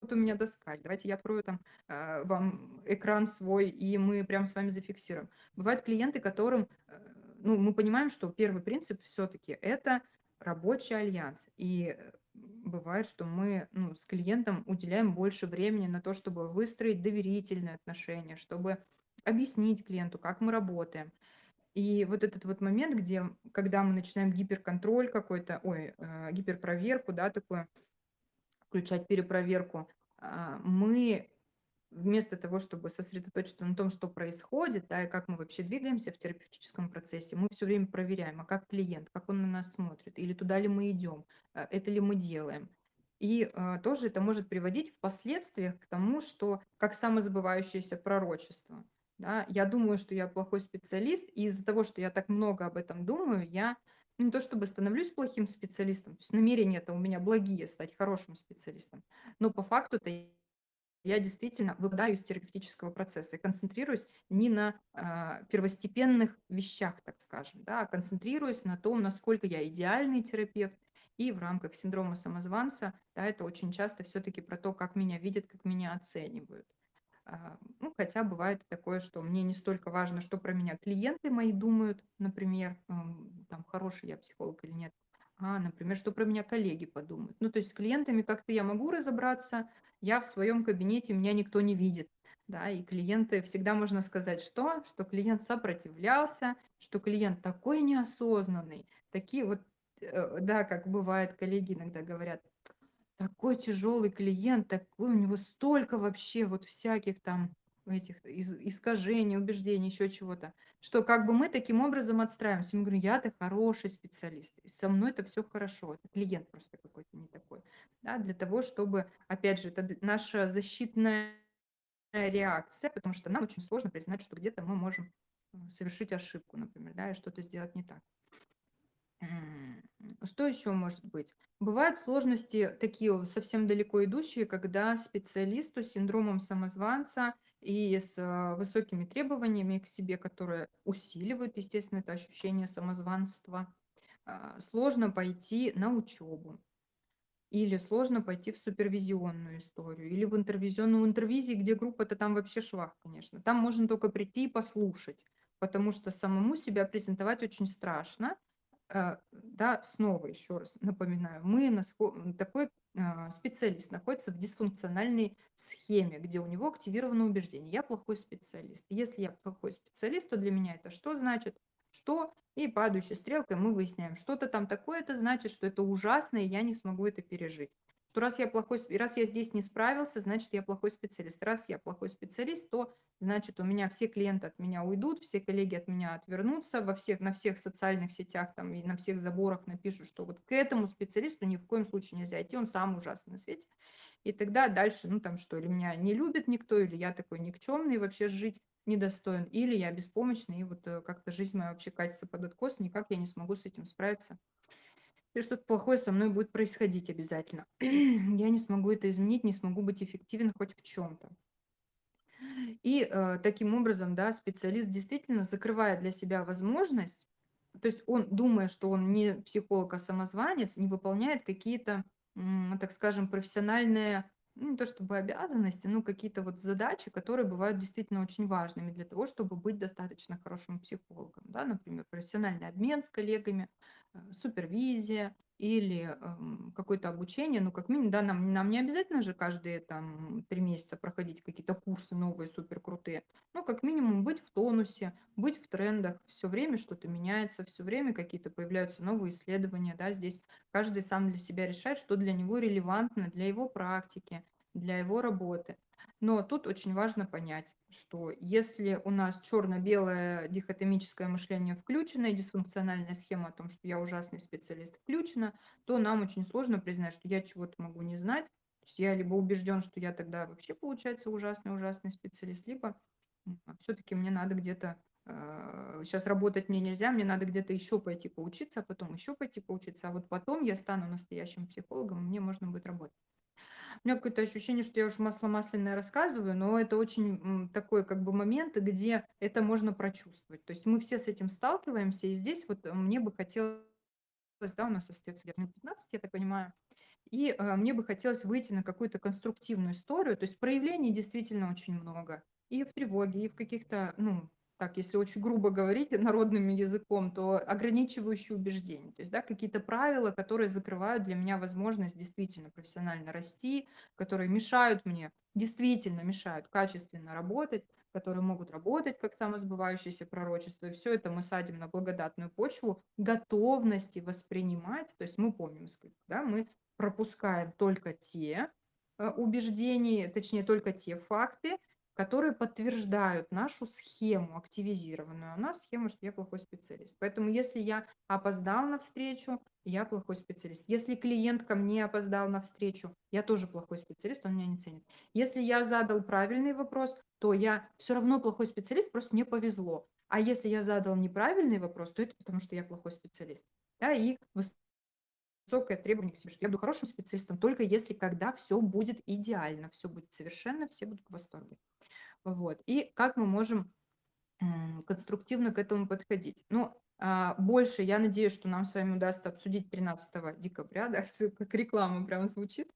вот у меня доска, давайте я открою там э, вам экран свой, и мы прям с вами зафиксируем. Бывают клиенты, которым, э, ну, мы понимаем, что первый принцип все-таки это рабочий альянс. И э, бывает, что мы ну, с клиентом уделяем больше времени на то, чтобы выстроить доверительные отношения, чтобы объяснить клиенту, как мы работаем. И вот этот вот момент, где, когда мы начинаем гиперконтроль какой-то, ой, э, гиперпроверку, да, такую, включать перепроверку, а, мы вместо того, чтобы сосредоточиться на том, что происходит, да, и как мы вообще двигаемся в терапевтическом процессе, мы все время проверяем, а как клиент, как он на нас смотрит, или туда ли мы идем, э, это ли мы делаем. И э, тоже это может приводить впоследствии к тому, что как самозабывающееся пророчество – да. Я думаю, что я плохой специалист, и из-за того, что я так много об этом думаю, я не то чтобы становлюсь плохим специалистом, то есть намерения-то у меня благие стать хорошим специалистом, но по факту-то я действительно выпадаю из терапевтического процесса и концентрируюсь не на э, первостепенных вещах, так скажем, да, а концентрируюсь на том, насколько я идеальный терапевт, и в рамках синдрома самозванца, да, это очень часто все-таки про то, как меня видят, как меня оценивают. А, ну, хотя бывает такое, что мне не столько важно, что про меня клиенты мои думают, например, там, хороший я психолог или нет, а, например, что про меня коллеги подумают. Ну, то есть с клиентами как-то я могу разобраться, я в своем кабинете, меня никто не видит. Да, и клиенты всегда можно сказать что? Что клиент сопротивлялся, что клиент такой неосознанный. Такие вот, э, да, как бывает, коллеги иногда говорят: "Такой тяжелый клиент, такой у него столько вообще вот всяких там этих искажений, убеждений, еще чего-то". Что как бы мы таким образом отстраиваемся. Мы говорим: "Я-то хороший специалист, и со мной-то все хорошо". Это клиент просто какой-то не такой. Да, для того, чтобы, опять же, это наша защитная реакция, потому что нам очень сложно признать, что где-то мы можем, совершить ошибку, например, да, и что-то сделать не так. Что еще может быть? Бывают сложности такие совсем далеко идущие, когда специалисту с синдромом самозванца и с а, высокими требованиями к себе, которые усиливают, естественно, это ощущение самозванства, а, сложно пойти на учебу. Или сложно пойти в супервизионную историю, или в интервизионную. В интервизии, где группа-то там вообще швах, конечно. Там можно только прийти и послушать, потому что самому себя презентовать очень страшно. Э, да, снова еще раз напоминаю, мы такой а, специалист находится в дисфункциональной схеме, где у него активировано убеждение. Я плохой специалист. Если я плохой специалист, то для меня это что значит? Что? И падающей стрелкой мы выясняем, что-то там такое, это значит, что это ужасно, и я не смогу это пережить. Что раз я плохой, раз я здесь не справился, значит, я плохой специалист. Раз я плохой специалист, то значит, у меня все клиенты от меня уйдут, все коллеги от меня отвернутся, во всех, на всех социальных сетях там и на всех заборах напишут, что вот к этому специалисту ни в коем случае нельзя идти, он самый ужасный на свете. И тогда дальше, ну там что, или меня не любит никто, или я такой никчемный, вообще жить недостоин, или я беспомощный, и вот э, как-то жизнь моя вообще катится под откос, никак я не смогу с этим справиться. И что-то плохое со мной будет происходить обязательно. Я не смогу это изменить, не смогу быть эффективен хоть в чем-то. И э, таким образом, да, специалист действительно закрывает для себя возможность, то есть он, думая, что он не психолог, а самозванец, не выполняет какие-то, так скажем, профессиональные, ну, не то чтобы обязанности, но какие-то вот задачи, которые бывают действительно очень важными для того, чтобы быть достаточно хорошим психологом, да, например, профессиональный обмен с коллегами, э, супервизия, или, ам, какое-то обучение, ну, как минимум, да, нам нам не обязательно же каждые там 3 месяца проходить какие-то курсы новые, супер крутые. Ну, как минимум быть в тонусе, быть в трендах. все время что-то меняется, все время какие-то появляются новые исследования, да. Здесь каждый сам для себя решает, что для него релевантно для его практики, для его работы. Но тут очень важно понять, что если у нас черно-белое дихотомическое мышление включено и дисфункциональная схема о том, что я ужасный специалист включена, то нам очень сложно признать, что я чего-то могу не знать. То есть я либо убежден, что я тогда вообще, получается, ужасный-ужасный специалист, либо все-таки мне надо где-то сейчас работать мне нельзя, мне надо где-то еще пойти поучиться, а потом еще пойти поучиться, а вот потом я стану настоящим психологом, и мне можно будет работать. У меня какое-то ощущение, что я уж масло масляное рассказываю, но это очень такой как бы момент, где это можно прочувствовать. То есть мы все с этим сталкиваемся, и здесь вот э, мне бы хотелось, да, у нас остается где-то минут 15, я так понимаю, и э, мне бы хотелось выйти на какую-то конструктивную историю. То есть проявлений действительно очень много. И в тревоге, и в каких-то, ну, так, если очень грубо говорить народным языком, то ограничивающие убеждения. То есть, да, какие-то правила, которые закрывают для меня возможность действительно профессионально расти, которые мешают мне, действительно мешают качественно работать, которые могут работать как самосбывающееся пророчество. И все это мы садим на благодатную почву готовности воспринимать. То есть мы помним, да, мы пропускаем только те э, убеждения, точнее, только те факты, которые подтверждают нашу схему активизированную. У нас схема, что я плохой специалист. Поэтому если я опоздал на встречу, я плохой специалист. Если клиент ко мне опоздал на встречу, я тоже плохой специалист, он меня не ценит. Если я задал правильный вопрос, то я все равно плохой специалист, просто мне повезло. А если я задал неправильный вопрос, то это потому, что я плохой специалист. Да, и высокое требование к себе, что я буду хорошим специалистом только если когда все будет идеально, все будет совершенно, все будут в восторге. Вот. И как мы можем конструктивно к этому подходить? Ну, а, больше, я надеюсь, что нам с вами удастся обсудить 13 декабря, да, всё как реклама прям звучит.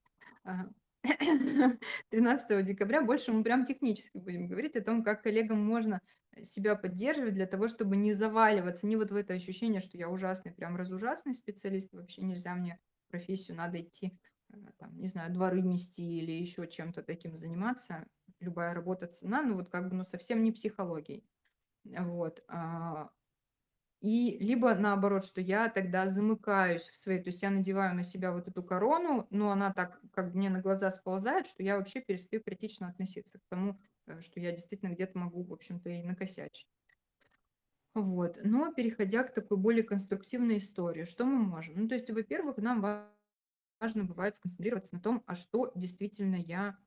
13 декабря больше мы прям технически будем говорить о том, как коллегам можно себя поддерживать для того, чтобы не заваливаться, не вот в это ощущение, что я ужасный, прям разужасный специалист, вообще нельзя мне профессию, надо идти, э, там, не знаю, дворы мести или еще чем-то таким заниматься. Любая работа цена, ну вот как бы, ну совсем не психологией. Вот. а, И либо наоборот, что я тогда замыкаюсь в своей, то есть я надеваю на себя вот эту корону, но она так как бы мне на глаза сползает, что я вообще перестаю критично относиться к тому, э, что я действительно где-то могу, в общем-то, и накосячить. Вот. Но переходя к такой более конструктивной истории, что мы можем? Ну, то есть, во-первых, нам ва- важно бывает сконцентрироваться на том, а что действительно я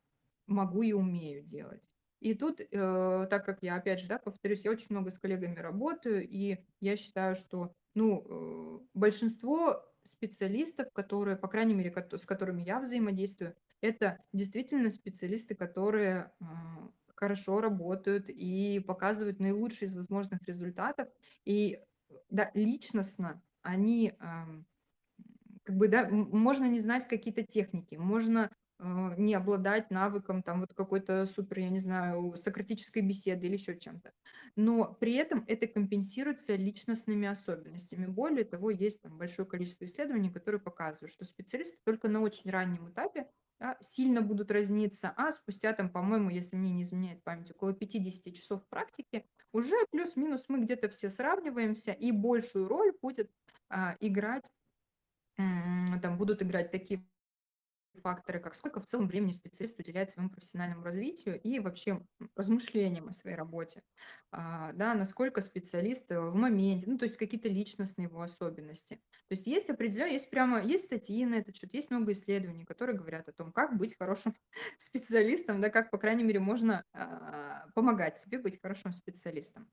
могу и умею делать. И тут, э, так как я, опять же, да, повторюсь, я очень много с коллегами работаю, и я считаю, что, ну, э, большинство специалистов, которые, по крайней мере, с которыми я взаимодействую, это действительно специалисты, которые э, хорошо работают и показывают наилучшие из возможных результатов. И да, личностно они ам, как бы, да, можно не знать какие-то техники, можно не обладать навыком там вот какой-то супер, я не знаю, сократической беседы или еще чем-то. Но при этом это компенсируется личностными особенностями. Более того, есть там большое количество исследований, которые показывают, что специалисты только на очень раннем этапе да, сильно будут разниться, а спустя там, по-моему, если мне не изменяет память, около 50 часов практики, уже плюс-минус мы где-то все сравниваемся, и большую роль будет а, играть там будут играть такие факторы, как сколько в целом времени специалист уделяет своему профессиональному развитию и вообще размышлениям о своей работе, А, да, насколько специалист э, в моменте, ну, то есть какие-то личностные его особенности. То есть есть определенно, есть прямо, есть статьи на этот счет, есть много исследований, которые говорят о том, как быть хорошим специалистом, да, как, по крайней мере, можно а, помогать себе быть хорошим специалистом.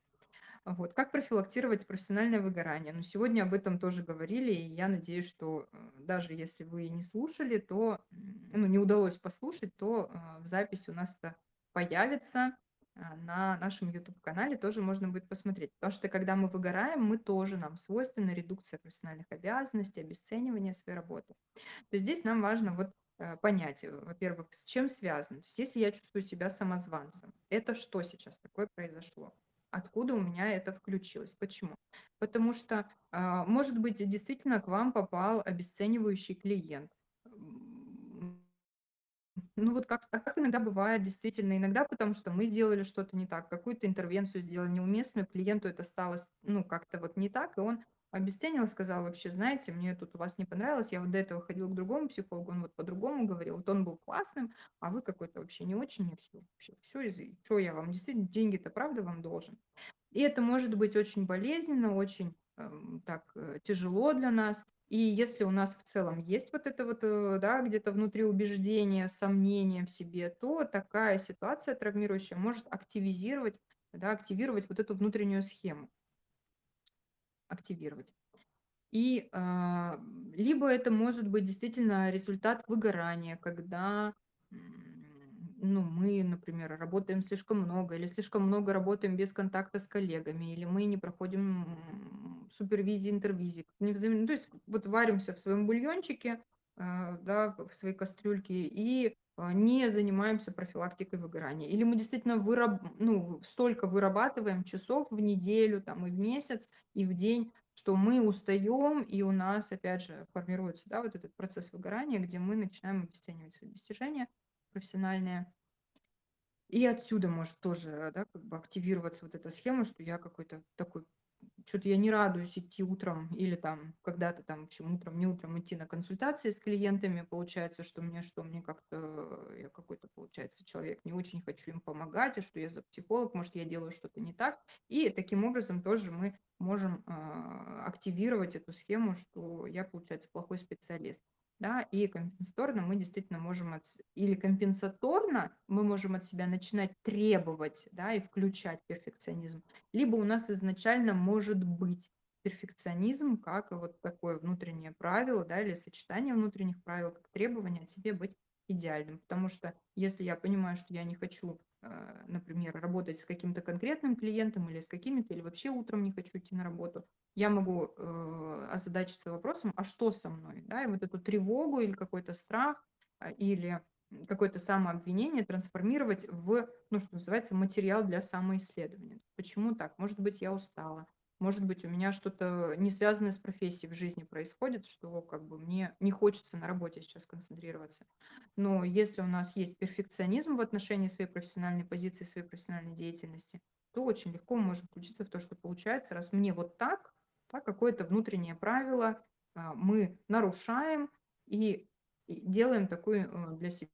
Вот. Как профилактировать профессиональное выгорание? Ну, сегодня об этом тоже говорили, и я надеюсь, что э, даже если вы не слушали, то, ну, не удалось послушать, то э, в записи у нас это появится а, на нашем YouTube-канале, тоже можно будет посмотреть. Потому что когда мы выгораем, мы тоже, нам свойственна редукция профессиональных обязанностей, обесценивание своей работы. То есть здесь нам важно вот э, понять, э, во-первых, с чем связано. То есть если я чувствую себя самозванцем, это что сейчас такое произошло? Откуда у меня это включилось? Почему? Потому что, а, может быть, действительно к вам попал обесценивающий клиент. Ну вот как, а как иногда бывает, действительно, иногда потому что мы сделали что-то не так, какую-то интервенцию сделали неуместную, клиенту это стало, ну, как-то вот не так, и он обесценил, сказал вообще, знаете, мне тут у вас не понравилось, я вот до этого ходил к другому психологу, он вот по-другому говорил, вот он был классным, а вы какой-то вообще не очень, и все, все, все из что я вам, действительно, деньги-то правда вам должен. И это может быть очень болезненно, очень эм, так э, тяжело для нас. И если у нас в целом есть вот это вот, э, да, где-то внутри убеждение, сомнение в себе, то такая ситуация травмирующая может активизировать, да, активировать вот эту внутреннюю схему, активировать. И а, либо это может быть действительно результат выгорания, когда ну, мы, например, работаем слишком много, или слишком много работаем без контакта с коллегами, или мы не проходим супервизии, интервизии. не взаим- ну, то есть вот варимся в своем бульончике, а, да, в своей кастрюльке, и не занимаемся профилактикой выгорания. Или мы действительно выраб... ну, столько вырабатываем часов в неделю, там, и в месяц, и в день, что мы устаем, и у нас, опять же, формируется, да, вот этот процесс выгорания, где мы начинаем обесценивать свои достижения профессиональные. И отсюда может тоже, да, как бы активироваться вот эта схема, что я какой-то такой, что-то я не радуюсь идти утром или там когда-то там, в общем, утром, не утром идти на консультации с клиентами. Получается, что мне что, мне как-то, я какой-то, получается, человек, не очень хочу им помогать, и что я за психолог, может, я делаю что-то не так. И таким образом тоже мы можем а, активировать эту схему, что я, получается, плохой специалист да, и компенсаторно мы действительно можем от, или компенсаторно мы можем от себя начинать требовать, да, и включать перфекционизм, либо у нас изначально может быть перфекционизм как вот такое внутреннее правило, да, или сочетание внутренних правил, как требование от себе быть идеальным, потому что если я понимаю, что я не хочу, например, работать с каким-то конкретным клиентом или с какими-то, или вообще утром не хочу идти на работу, я могу э, озадачиться вопросом, а что со мной, да, и вот эту тревогу или какой-то страх а, или какое-то самообвинение трансформировать в, ну, что называется, материал для самоисследования. Почему так? Может быть, я устала, может быть, у меня что-то не связанное с профессией в жизни происходит, что как бы мне не хочется на работе сейчас концентрироваться. Но если у нас есть перфекционизм в отношении своей профессиональной позиции, своей профессиональной деятельности, то очень легко мы можем включиться в то, что получается, раз мне вот так, да, какое-то внутреннее правило а, мы нарушаем и делаем такую э, для себя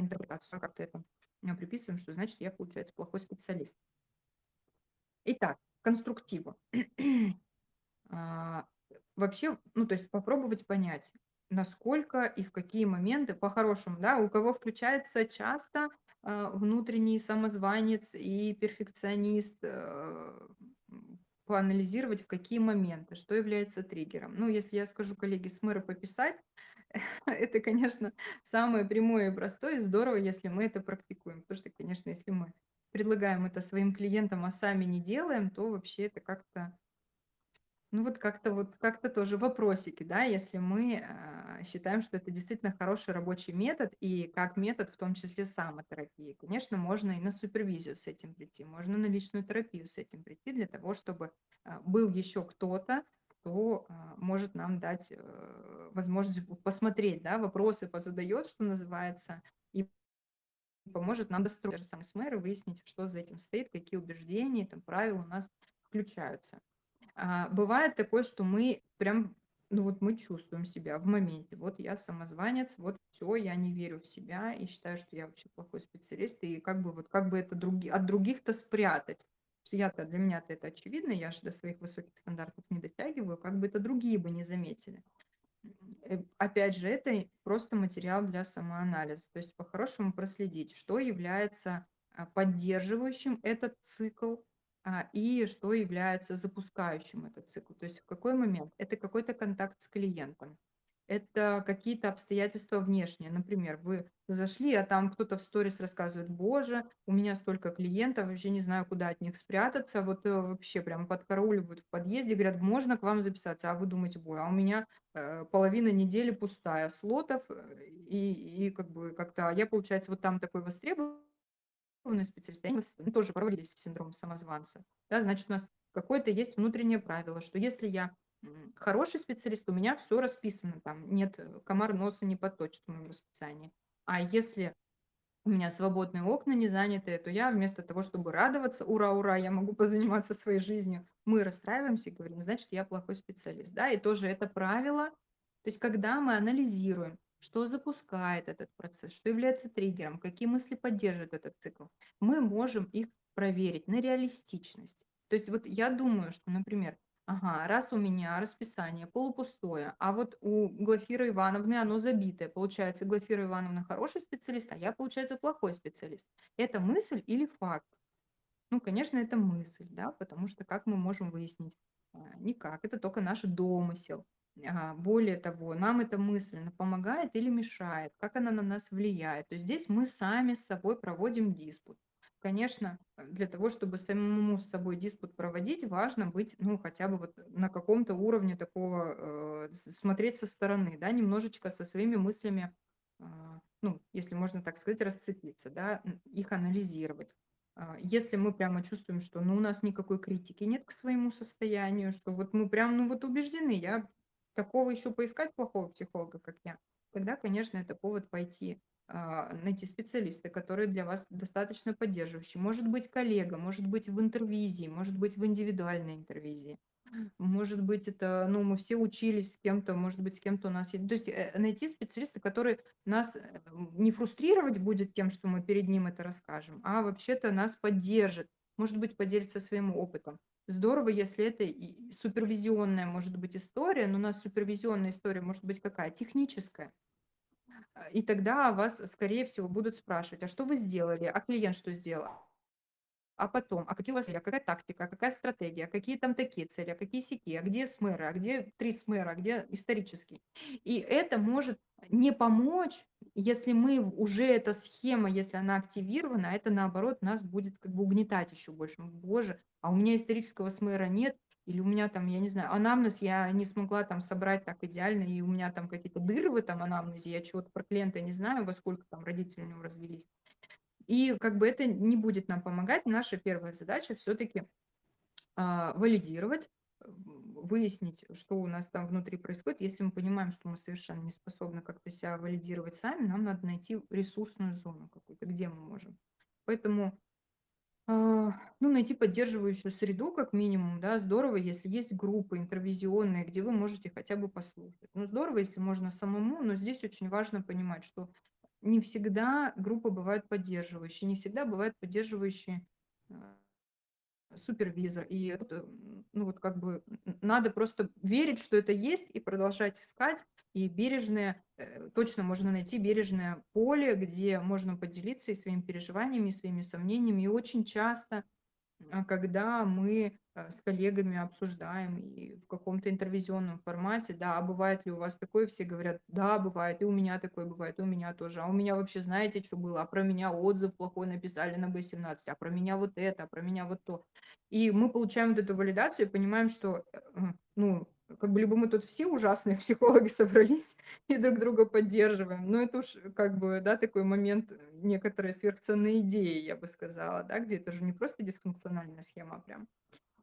интерпретацию, как-то это э, приписываем, что значит я, получается, плохой специалист. Итак, конструктиву. А, вообще, ну, то есть попробовать понять, насколько и в какие моменты, по-хорошему, да, у кого включается часто а, внутренний самозванец и перфекционист, э, поанализировать, в какие моменты, что является триггером. Ну, если я скажу коллеге с мэра пописать, это, конечно, самое прямое и простое, и здорово, если мы это практикуем. Потому что, конечно, если мы предлагаем это своим клиентам, а сами не делаем, то вообще это как-то ну вот как-то вот как-то тоже вопросики, да, если мы а, считаем, что это действительно хороший рабочий метод и как метод в том числе самотерапии. Конечно, можно и на супервизию с этим прийти, можно на личную терапию с этим прийти для того, чтобы а, был еще кто-то, кто а, может нам дать э, возможность посмотреть, да, вопросы позадает, что называется, поможет нам достроить сам СМР и выяснить, что за этим стоит, какие убеждения, там, правила у нас включаются. А, бывает такое, что мы прям, ну вот мы чувствуем себя в моменте. Вот я самозванец, вот все, я не верю в себя и считаю, что я вообще плохой специалист. И как бы вот как бы это други, от других-то спрятать. Что я-то, для меня-то это очевидно, я же до своих высоких стандартов не дотягиваю, как бы это другие бы не заметили. Э, опять же, это просто материал для самоанализа. То есть по-хорошему проследить, что является а, поддерживающим этот цикл, а, и что является запускающим этот цикл. То есть в какой момент? Это какой-то контакт с клиентом. Это какие-то обстоятельства внешние. Например, вы зашли, а там кто-то в сторис рассказывает, боже, у меня столько клиентов, вообще не знаю, куда от них спрятаться. Вот э, вообще прям подкарауливают в подъезде, говорят, можно к вам записаться. А вы думаете, бой, а у меня э, половина недели пустая слотов, и, и как бы как-то, а я, получается, вот там такой востребованный верховные специалисты, они тоже провалились в синдром самозванца. Да, значит, у нас какое-то есть внутреннее правило, что если я хороший специалист, у меня все расписано, там нет, э, комар носа не подточит в моем расписании. А если у меня свободные окна не заняты, то я вместо того, чтобы радоваться, ура, ура, я могу позаниматься своей жизнью, мы расстраиваемся и говорим, значит, я плохой специалист. Да, и тоже это правило. То есть, когда мы анализируем, что запускает этот процесс, что является триггером, какие мысли поддерживают этот цикл, мы можем их проверить на реалистичность. То есть вот я думаю, что, например, ага, раз у меня расписание полупустое, а вот у Глафиры Ивановны оно забитое, получается, Глафира Ивановна хороший специалист, а я, получается, плохой специалист. Это мысль или факт? Ну, конечно, это мысль, да, потому что как мы можем выяснить? А, никак, это только наш домысел. А, более того, нам эта мысль она помогает или мешает, как она на нас влияет. То есть здесь мы сами с собой проводим диспут. Конечно, для того, чтобы самому с собой диспут проводить, важно быть, ну, хотя бы вот на каком-то уровне такого, э, смотреть со стороны, да, немножечко со своими мыслями, э, ну, если можно так сказать, расцепиться, да, их анализировать. А, если мы прямо чувствуем, что ну, у нас никакой критики нет к своему состоянию, что вот мы прям ну, вот убеждены, я такого еще поискать плохого психолога, как я, тогда, конечно, это повод пойти найти специалиста, который для вас достаточно поддерживающий. Может быть, коллега, может быть, в интервизии, может быть, в индивидуальной интервизии. Может быть, это, ну, мы все учились с кем-то, может быть, с кем-то у нас есть. То есть э, найти специалиста, который нас э, не фрустрировать будет тем, что мы перед ним это расскажем, а вообще-то нас поддержит, может быть, поделится своим опытом. Здорово, если это супервизионная может быть история, но у нас супервизионная история может быть какая? Техническая. И тогда вас, скорее всего, будут спрашивать, а что вы сделали, а клиент что сделал? А потом, а какие у вас цели, а какая тактика, а какая стратегия, а какие там такие цели, а какие сики, а где смеры, а где три смера, а где исторический. И это может не помочь, если мы уже эта схема, если она активирована, а это наоборот нас будет как бы угнетать еще больше. Боже, а у меня исторического смыра нет, или у меня там, я не знаю, анамнез я не смогла там собрать так идеально, и у меня там какие-то дыры в этом анамнезе, я чего-то про клиента не знаю, во сколько там родители у него развелись. И как бы это не будет нам помогать. Наша первая задача все-таки а, валидировать, выяснить, что у нас там внутри происходит. Если мы понимаем, что мы совершенно не способны как-то себя валидировать сами, нам надо найти ресурсную зону какую-то, где мы можем. Поэтому а, ну, найти поддерживающую среду, как минимум, да, здорово, если есть группы интервизионные, где вы можете хотя бы послушать. Ну, здорово, если можно самому, но здесь очень важно понимать, что не всегда группы бывают поддерживающие, не всегда бывают поддерживающие а, супервизор. И это, ну вот как бы надо просто верить, что это есть, и продолжать искать. И бережное, э, точно можно найти бережное поле, где можно поделиться и своими переживаниями, и своими сомнениями. И очень часто когда мы э, с коллегами обсуждаем и в каком-то интервизионном формате, да, а бывает ли у вас такое, все говорят, да, бывает, и у меня такое бывает, и у меня тоже, а у меня вообще знаете, что было, а про меня отзыв плохой написали на B17, а про меня вот это, а про меня вот то. И мы получаем вот эту валидацию и понимаем, что, э, ну, как бы либо мы тут все ужасные психологи собрались и друг друга поддерживаем, но это уж как бы, да, такой момент некоторой сверхценной идеи, я бы сказала, да, где это же не просто дисфункциональная схема, а прям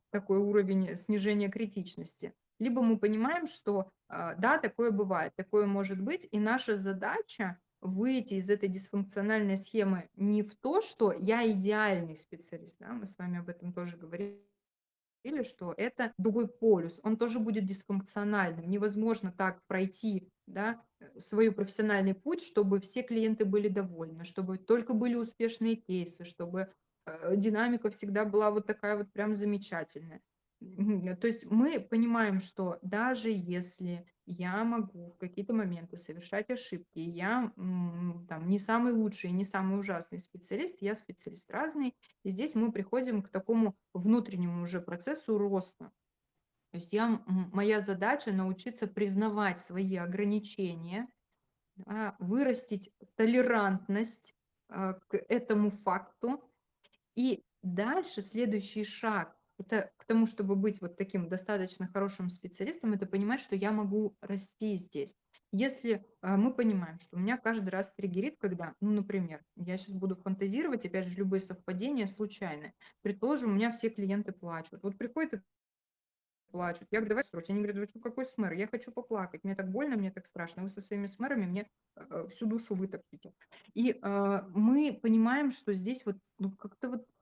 такой уровень снижения критичности. Либо мы понимаем, что а, да, такое бывает, такое может быть, и наша задача выйти из этой дисфункциональной схемы не в то, что я идеальный специалист, да, мы с вами об этом тоже говорили, или что это другой полюс, он тоже будет дисфункциональным. Невозможно так пройти да, э, свой профессиональный путь, чтобы все клиенты были довольны, чтобы только были успешные кейсы, чтобы э, динамика всегда была вот такая вот прям замечательная. То есть мы понимаем, что даже если я могу в какие-то моменты совершать ошибки, я там не самый лучший, не самый ужасный специалист, я специалист разный, и здесь мы приходим к такому внутреннему уже процессу роста. То есть я, моя задача научиться признавать свои ограничения, да, вырастить толерантность э, к этому факту. И дальше следующий шаг это к тому, чтобы быть вот таким достаточно хорошим специалистом, это понимать, что я могу расти здесь. Если а, мы понимаем, что у меня каждый раз триггерит, когда, ну, например, я сейчас буду фантазировать, опять же, любые совпадения случайные. Предположим, у меня все клиенты плачут. Вот приходит и плачут. Я говорю, давай строить. Они говорят, вы какой смэр? Я хочу поплакать. Мне так больно, мне так страшно. Вы со своими смэрами мне э, всю душу вытопчете. И э, мы понимаем, что здесь вот ну, как-то вот ну,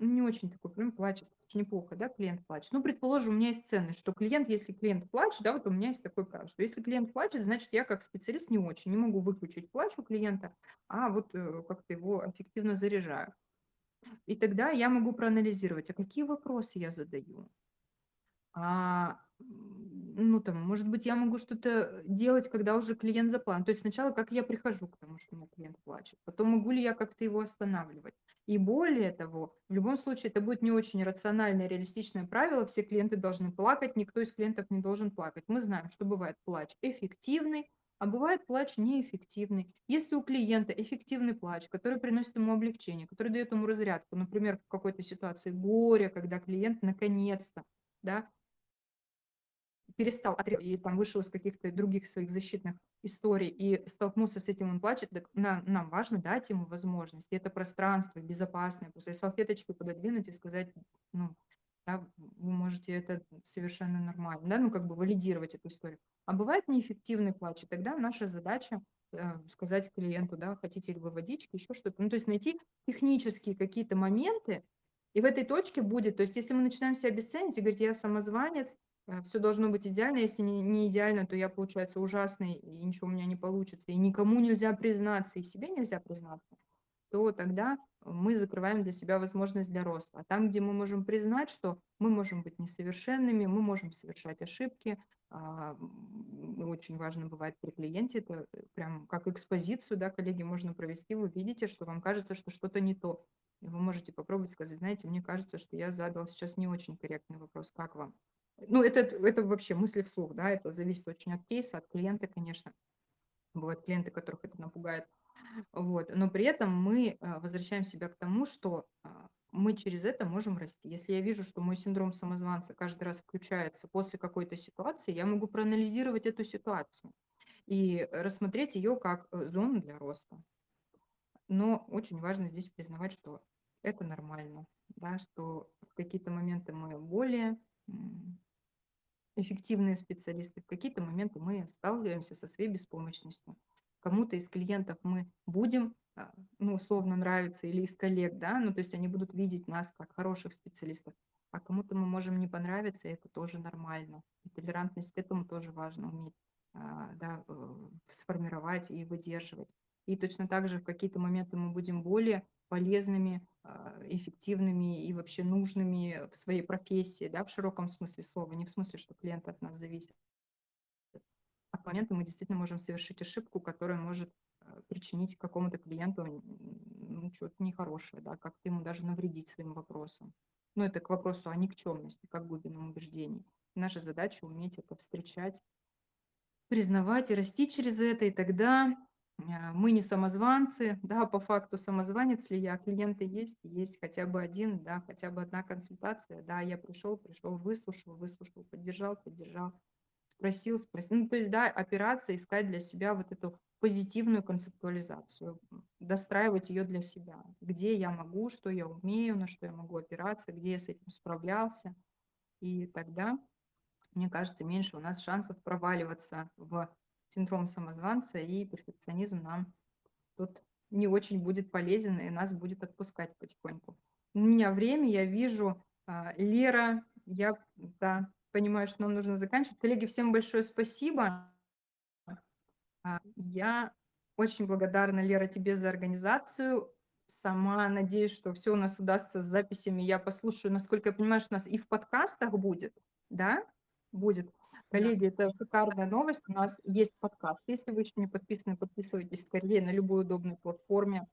не очень такой прям плачет, очень неплохо, да, клиент плачет. Ну, предположим, у меня есть ценность, что клиент, если клиент плачет, да, вот у меня есть такой право, что если клиент плачет, значит, я как специалист не очень, не могу выключить плач у клиента, а вот э, как-то его эффективно заряжаю. И тогда я могу проанализировать, а какие вопросы я задаю, а ну, там, может быть, я могу что-то делать, когда уже клиент заплан. То есть сначала, как я прихожу к тому, что мой клиент плачет, потом могу ли я как-то его останавливать. И более того, в любом случае, это будет не очень рациональное, реалистичное правило. Все клиенты должны плакать, никто из клиентов не должен плакать. Мы знаем, что бывает плач эффективный, а бывает плач неэффективный. Если у клиента эффективный плач, который приносит ему облегчение, который дает ему разрядку, например, в какой-то ситуации горя, когда клиент наконец-то да, перестал и там вышел из каких-то других своих защитных историй и столкнулся с этим, он плачет, так на, нам важно дать ему возможность, это пространство безопасное, после салфеточки пододвинуть и сказать, ну, да, вы можете это совершенно нормально, да, ну, как бы валидировать эту историю. А бывает неэффективный плач, и тогда наша задача э, сказать клиенту, да, хотите ли вы водички, еще что-то, ну, то есть найти технические какие-то моменты, и в этой точке будет, то есть если мы начинаем себя обесценивать и говорить, я самозванец, все должно быть идеально. Если не, не идеально, то я, получается, ужасный, и ничего у меня не получится, и никому нельзя признаться, и себе нельзя признаться, то тогда мы закрываем для себя возможность для роста. А там, где мы можем признать, что мы можем быть несовершенными, мы можем совершать ошибки, а, очень важно бывает при клиенте, это э, прям как экспозицию, да, коллеги, можно провести, вы видите, что вам кажется, что что-то не то. Вы можете попробовать сказать, знаете, мне кажется, что я задал сейчас не очень корректный вопрос, как вам? Ну, это, это вообще мысли вслух, да, это зависит очень от кейса, от клиента, конечно. Бывают клиенты, которых это напугает. Вот. Но при этом мы э, возвращаем себя к тому, что а, мы через это можем расти. Если я вижу, что мой синдром самозванца каждый раз включается после какой-то ситуации, я могу проанализировать эту ситуацию и рассмотреть ее как э, зону для роста. Но очень важно здесь признавать, что это нормально, да, что В какие-то моменты мы более эффективные специалисты, в какие-то моменты мы сталкиваемся со своей беспомощностью. Кому-то из клиентов мы будем, а, ну, условно нравиться, или из коллег, да, ну, то есть они будут видеть нас как хороших специалистов, а кому-то мы можем не понравиться, и это тоже нормально. И толерантность к этому тоже важно уметь, а, да, э, сформировать и выдерживать. И точно так же в какие-то моменты мы будем более полезными, а, эффективными и вообще нужными в своей профессии, да, в широком смысле слова, не в смысле, что клиент от нас зависит. А в моменты мы действительно можем совершить ошибку, которая может а, причинить какому-то клиенту ну, что-то нехорошее, да, как-то ему даже навредить своим вопросом. Ну, это к вопросу о никчемности, как глубинном убеждении. Наша задача уметь это встречать, признавать и расти через это, и тогда а, мы не самозванцы, да, по факту самозванец ли я, клиенты есть, есть хотя бы один, да, хотя бы одна консультация, да, я пришел, пришел, выслушал, выслушал, поддержал, поддержал, спросил, спросил. Ну, то есть, да, опираться, искать для себя вот эту позитивную концептуализацию, достраивать ее для себя. Где я могу, что я умею, на что я могу опираться, где я с этим справлялся. И тогда, мне кажется, меньше у нас шансов проваливаться в синдром самозванца, и перфекционизм нам тут не очень будет полезен, и нас будет отпускать потихоньку. У меня время, я вижу, а, Лера, я да, понимаю, что нам нужно заканчивать. Коллеги, всем большое спасибо. А, я очень благодарна, Лера, тебе за организацию. Сама надеюсь, что все у нас удастся с записями. Я послушаю, насколько я понимаю, что у нас и в подкастах будет, да, будет. Коллеги, это шикарная новость. У нас есть подкаст. Если вы еще не подписаны, подписывайтесь скорее на любой удобной платформе,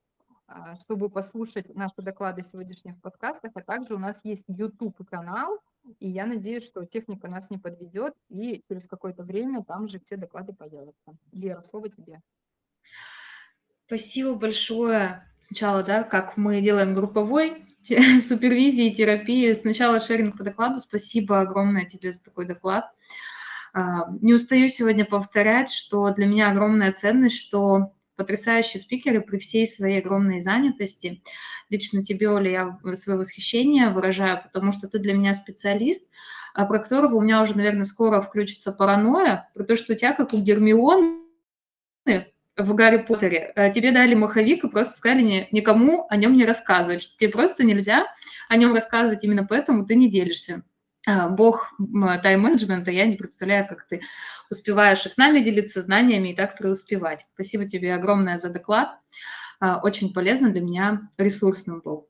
а, чтобы послушать наши доклады сегодняшних в подкастах. А также у нас есть YouTube-канал, и я надеюсь, что техника нас не подведет, и через какое-то время там же все доклады появятся. Лера, слово тебе. Спасибо большое. Сначала, да, как мы делаем групповой супервизии, терапии. Сначала шеринг по докладу. Спасибо огромное тебе за такой доклад. А, не устаю сегодня повторять, что для меня огромная ценность, что потрясающие спикеры при всей своей огромной занятости. Лично тебе, Оля, я свое восхищение выражаю, потому что ты для меня специалист, а про которого у меня уже, наверное, скоро включится паранойя, про то, что у тебя, как у Гермионы, в Гарри Поттере. А тебе дали маховик и просто сказали никому о нем не рассказывать, что тебе просто нельзя о нем рассказывать, именно поэтому ты не делишься. А, бог тайм-менеджмента, я не представляю, как ты успеваешь и с нами делиться знаниями и так преуспевать. Спасибо тебе огромное за доклад. А, очень полезно для меня, ресурсным был.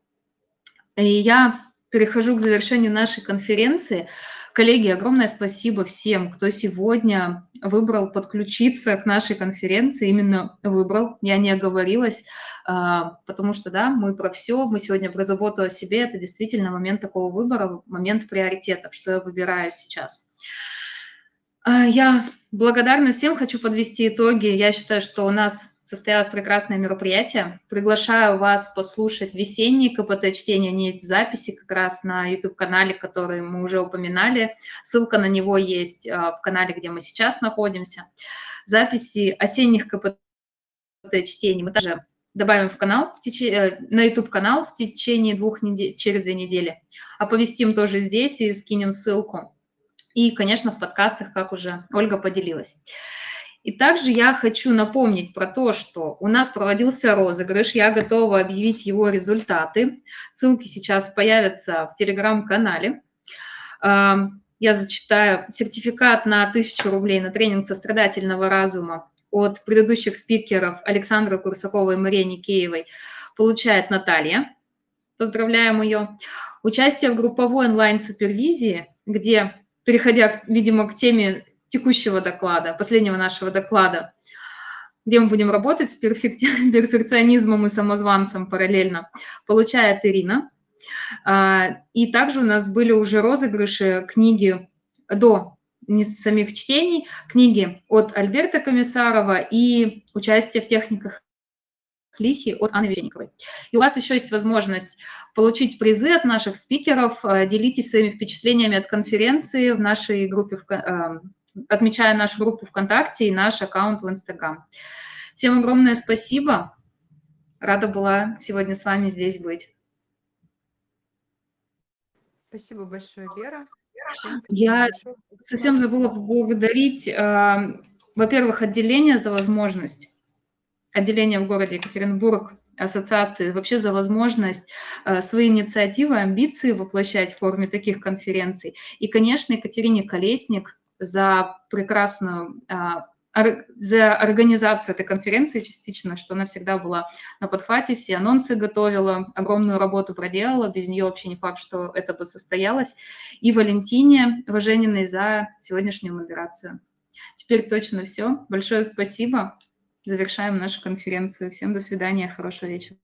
И я перехожу к завершению нашей конференции. Коллеги, огромное спасибо всем, кто сегодня выбрал подключиться к нашей конференции, именно выбрал, я не оговорилась, а, потому что, да, мы про все, мы сегодня про заботу о себе, это действительно момент такого выбора, момент приоритетов, что я выбираю сейчас. А, я благодарна всем, хочу подвести итоги. Я считаю, что у нас состоялось прекрасное мероприятие. Приглашаю вас послушать весенние КПТ-чтения, они есть в записи как раз на YouTube-канале, который мы уже упоминали. Ссылка на него есть а, в канале, где мы сейчас находимся. Записи осенних КПТ-чтений мы также добавим в канал, в теч... Э, на YouTube-канал в течение двух недель, через две недели. Оповестим тоже здесь и скинем ссылку. И, конечно, в подкастах, как уже Ольга поделилась. И также я хочу напомнить про то, что у нас проводился розыгрыш, я готова объявить его результаты. Ссылки сейчас появятся в телеграм-канале. Я зачитаю сертификат на 1000 рублей на тренинг сострадательного разума от предыдущих спикеров Александра Курсакова и Марии Никеевой получает Наталья. Поздравляем ее. Участие в групповой онлайн-супервизии, где, переходя, видимо, к теме текущего доклада, последнего нашего доклада, где мы будем работать с перфекционизмом и самозванцем параллельно, получает Ирина. А, и также у нас были уже розыгрыши книги до не самих чтений, книги от Альберта Комиссарова и участие в техниках Лихи от Анны Веченниковой. И у вас еще есть возможность получить призы от наших спикеров. Делитесь своими впечатлениями от конференции в нашей группе а, отмечая нашу группу ВКонтакте и наш аккаунт в Инстаграм. Всем огромное спасибо. Рада была сегодня с вами здесь быть. Спасибо большое, Лера. Я совсем забыла поблагодарить, э, во-первых, отделение за возможность, отделение в городе Екатеринбург, ассоциации, вообще за возможность э, свои инициативы, амбиции воплощать в форме таких конференций. И, конечно, Екатерине Колесник за прекрасную э, за организацию этой конференции частично, что она всегда была на подхвате, все анонсы готовила, огромную работу проделала, без нее вообще не факт, что это бы состоялось. И Валентине Важениной за сегодняшнюю модерацию. Теперь точно все. Большое спасибо. Завершаем нашу конференцию. Всем до свидания, хорошего вечера.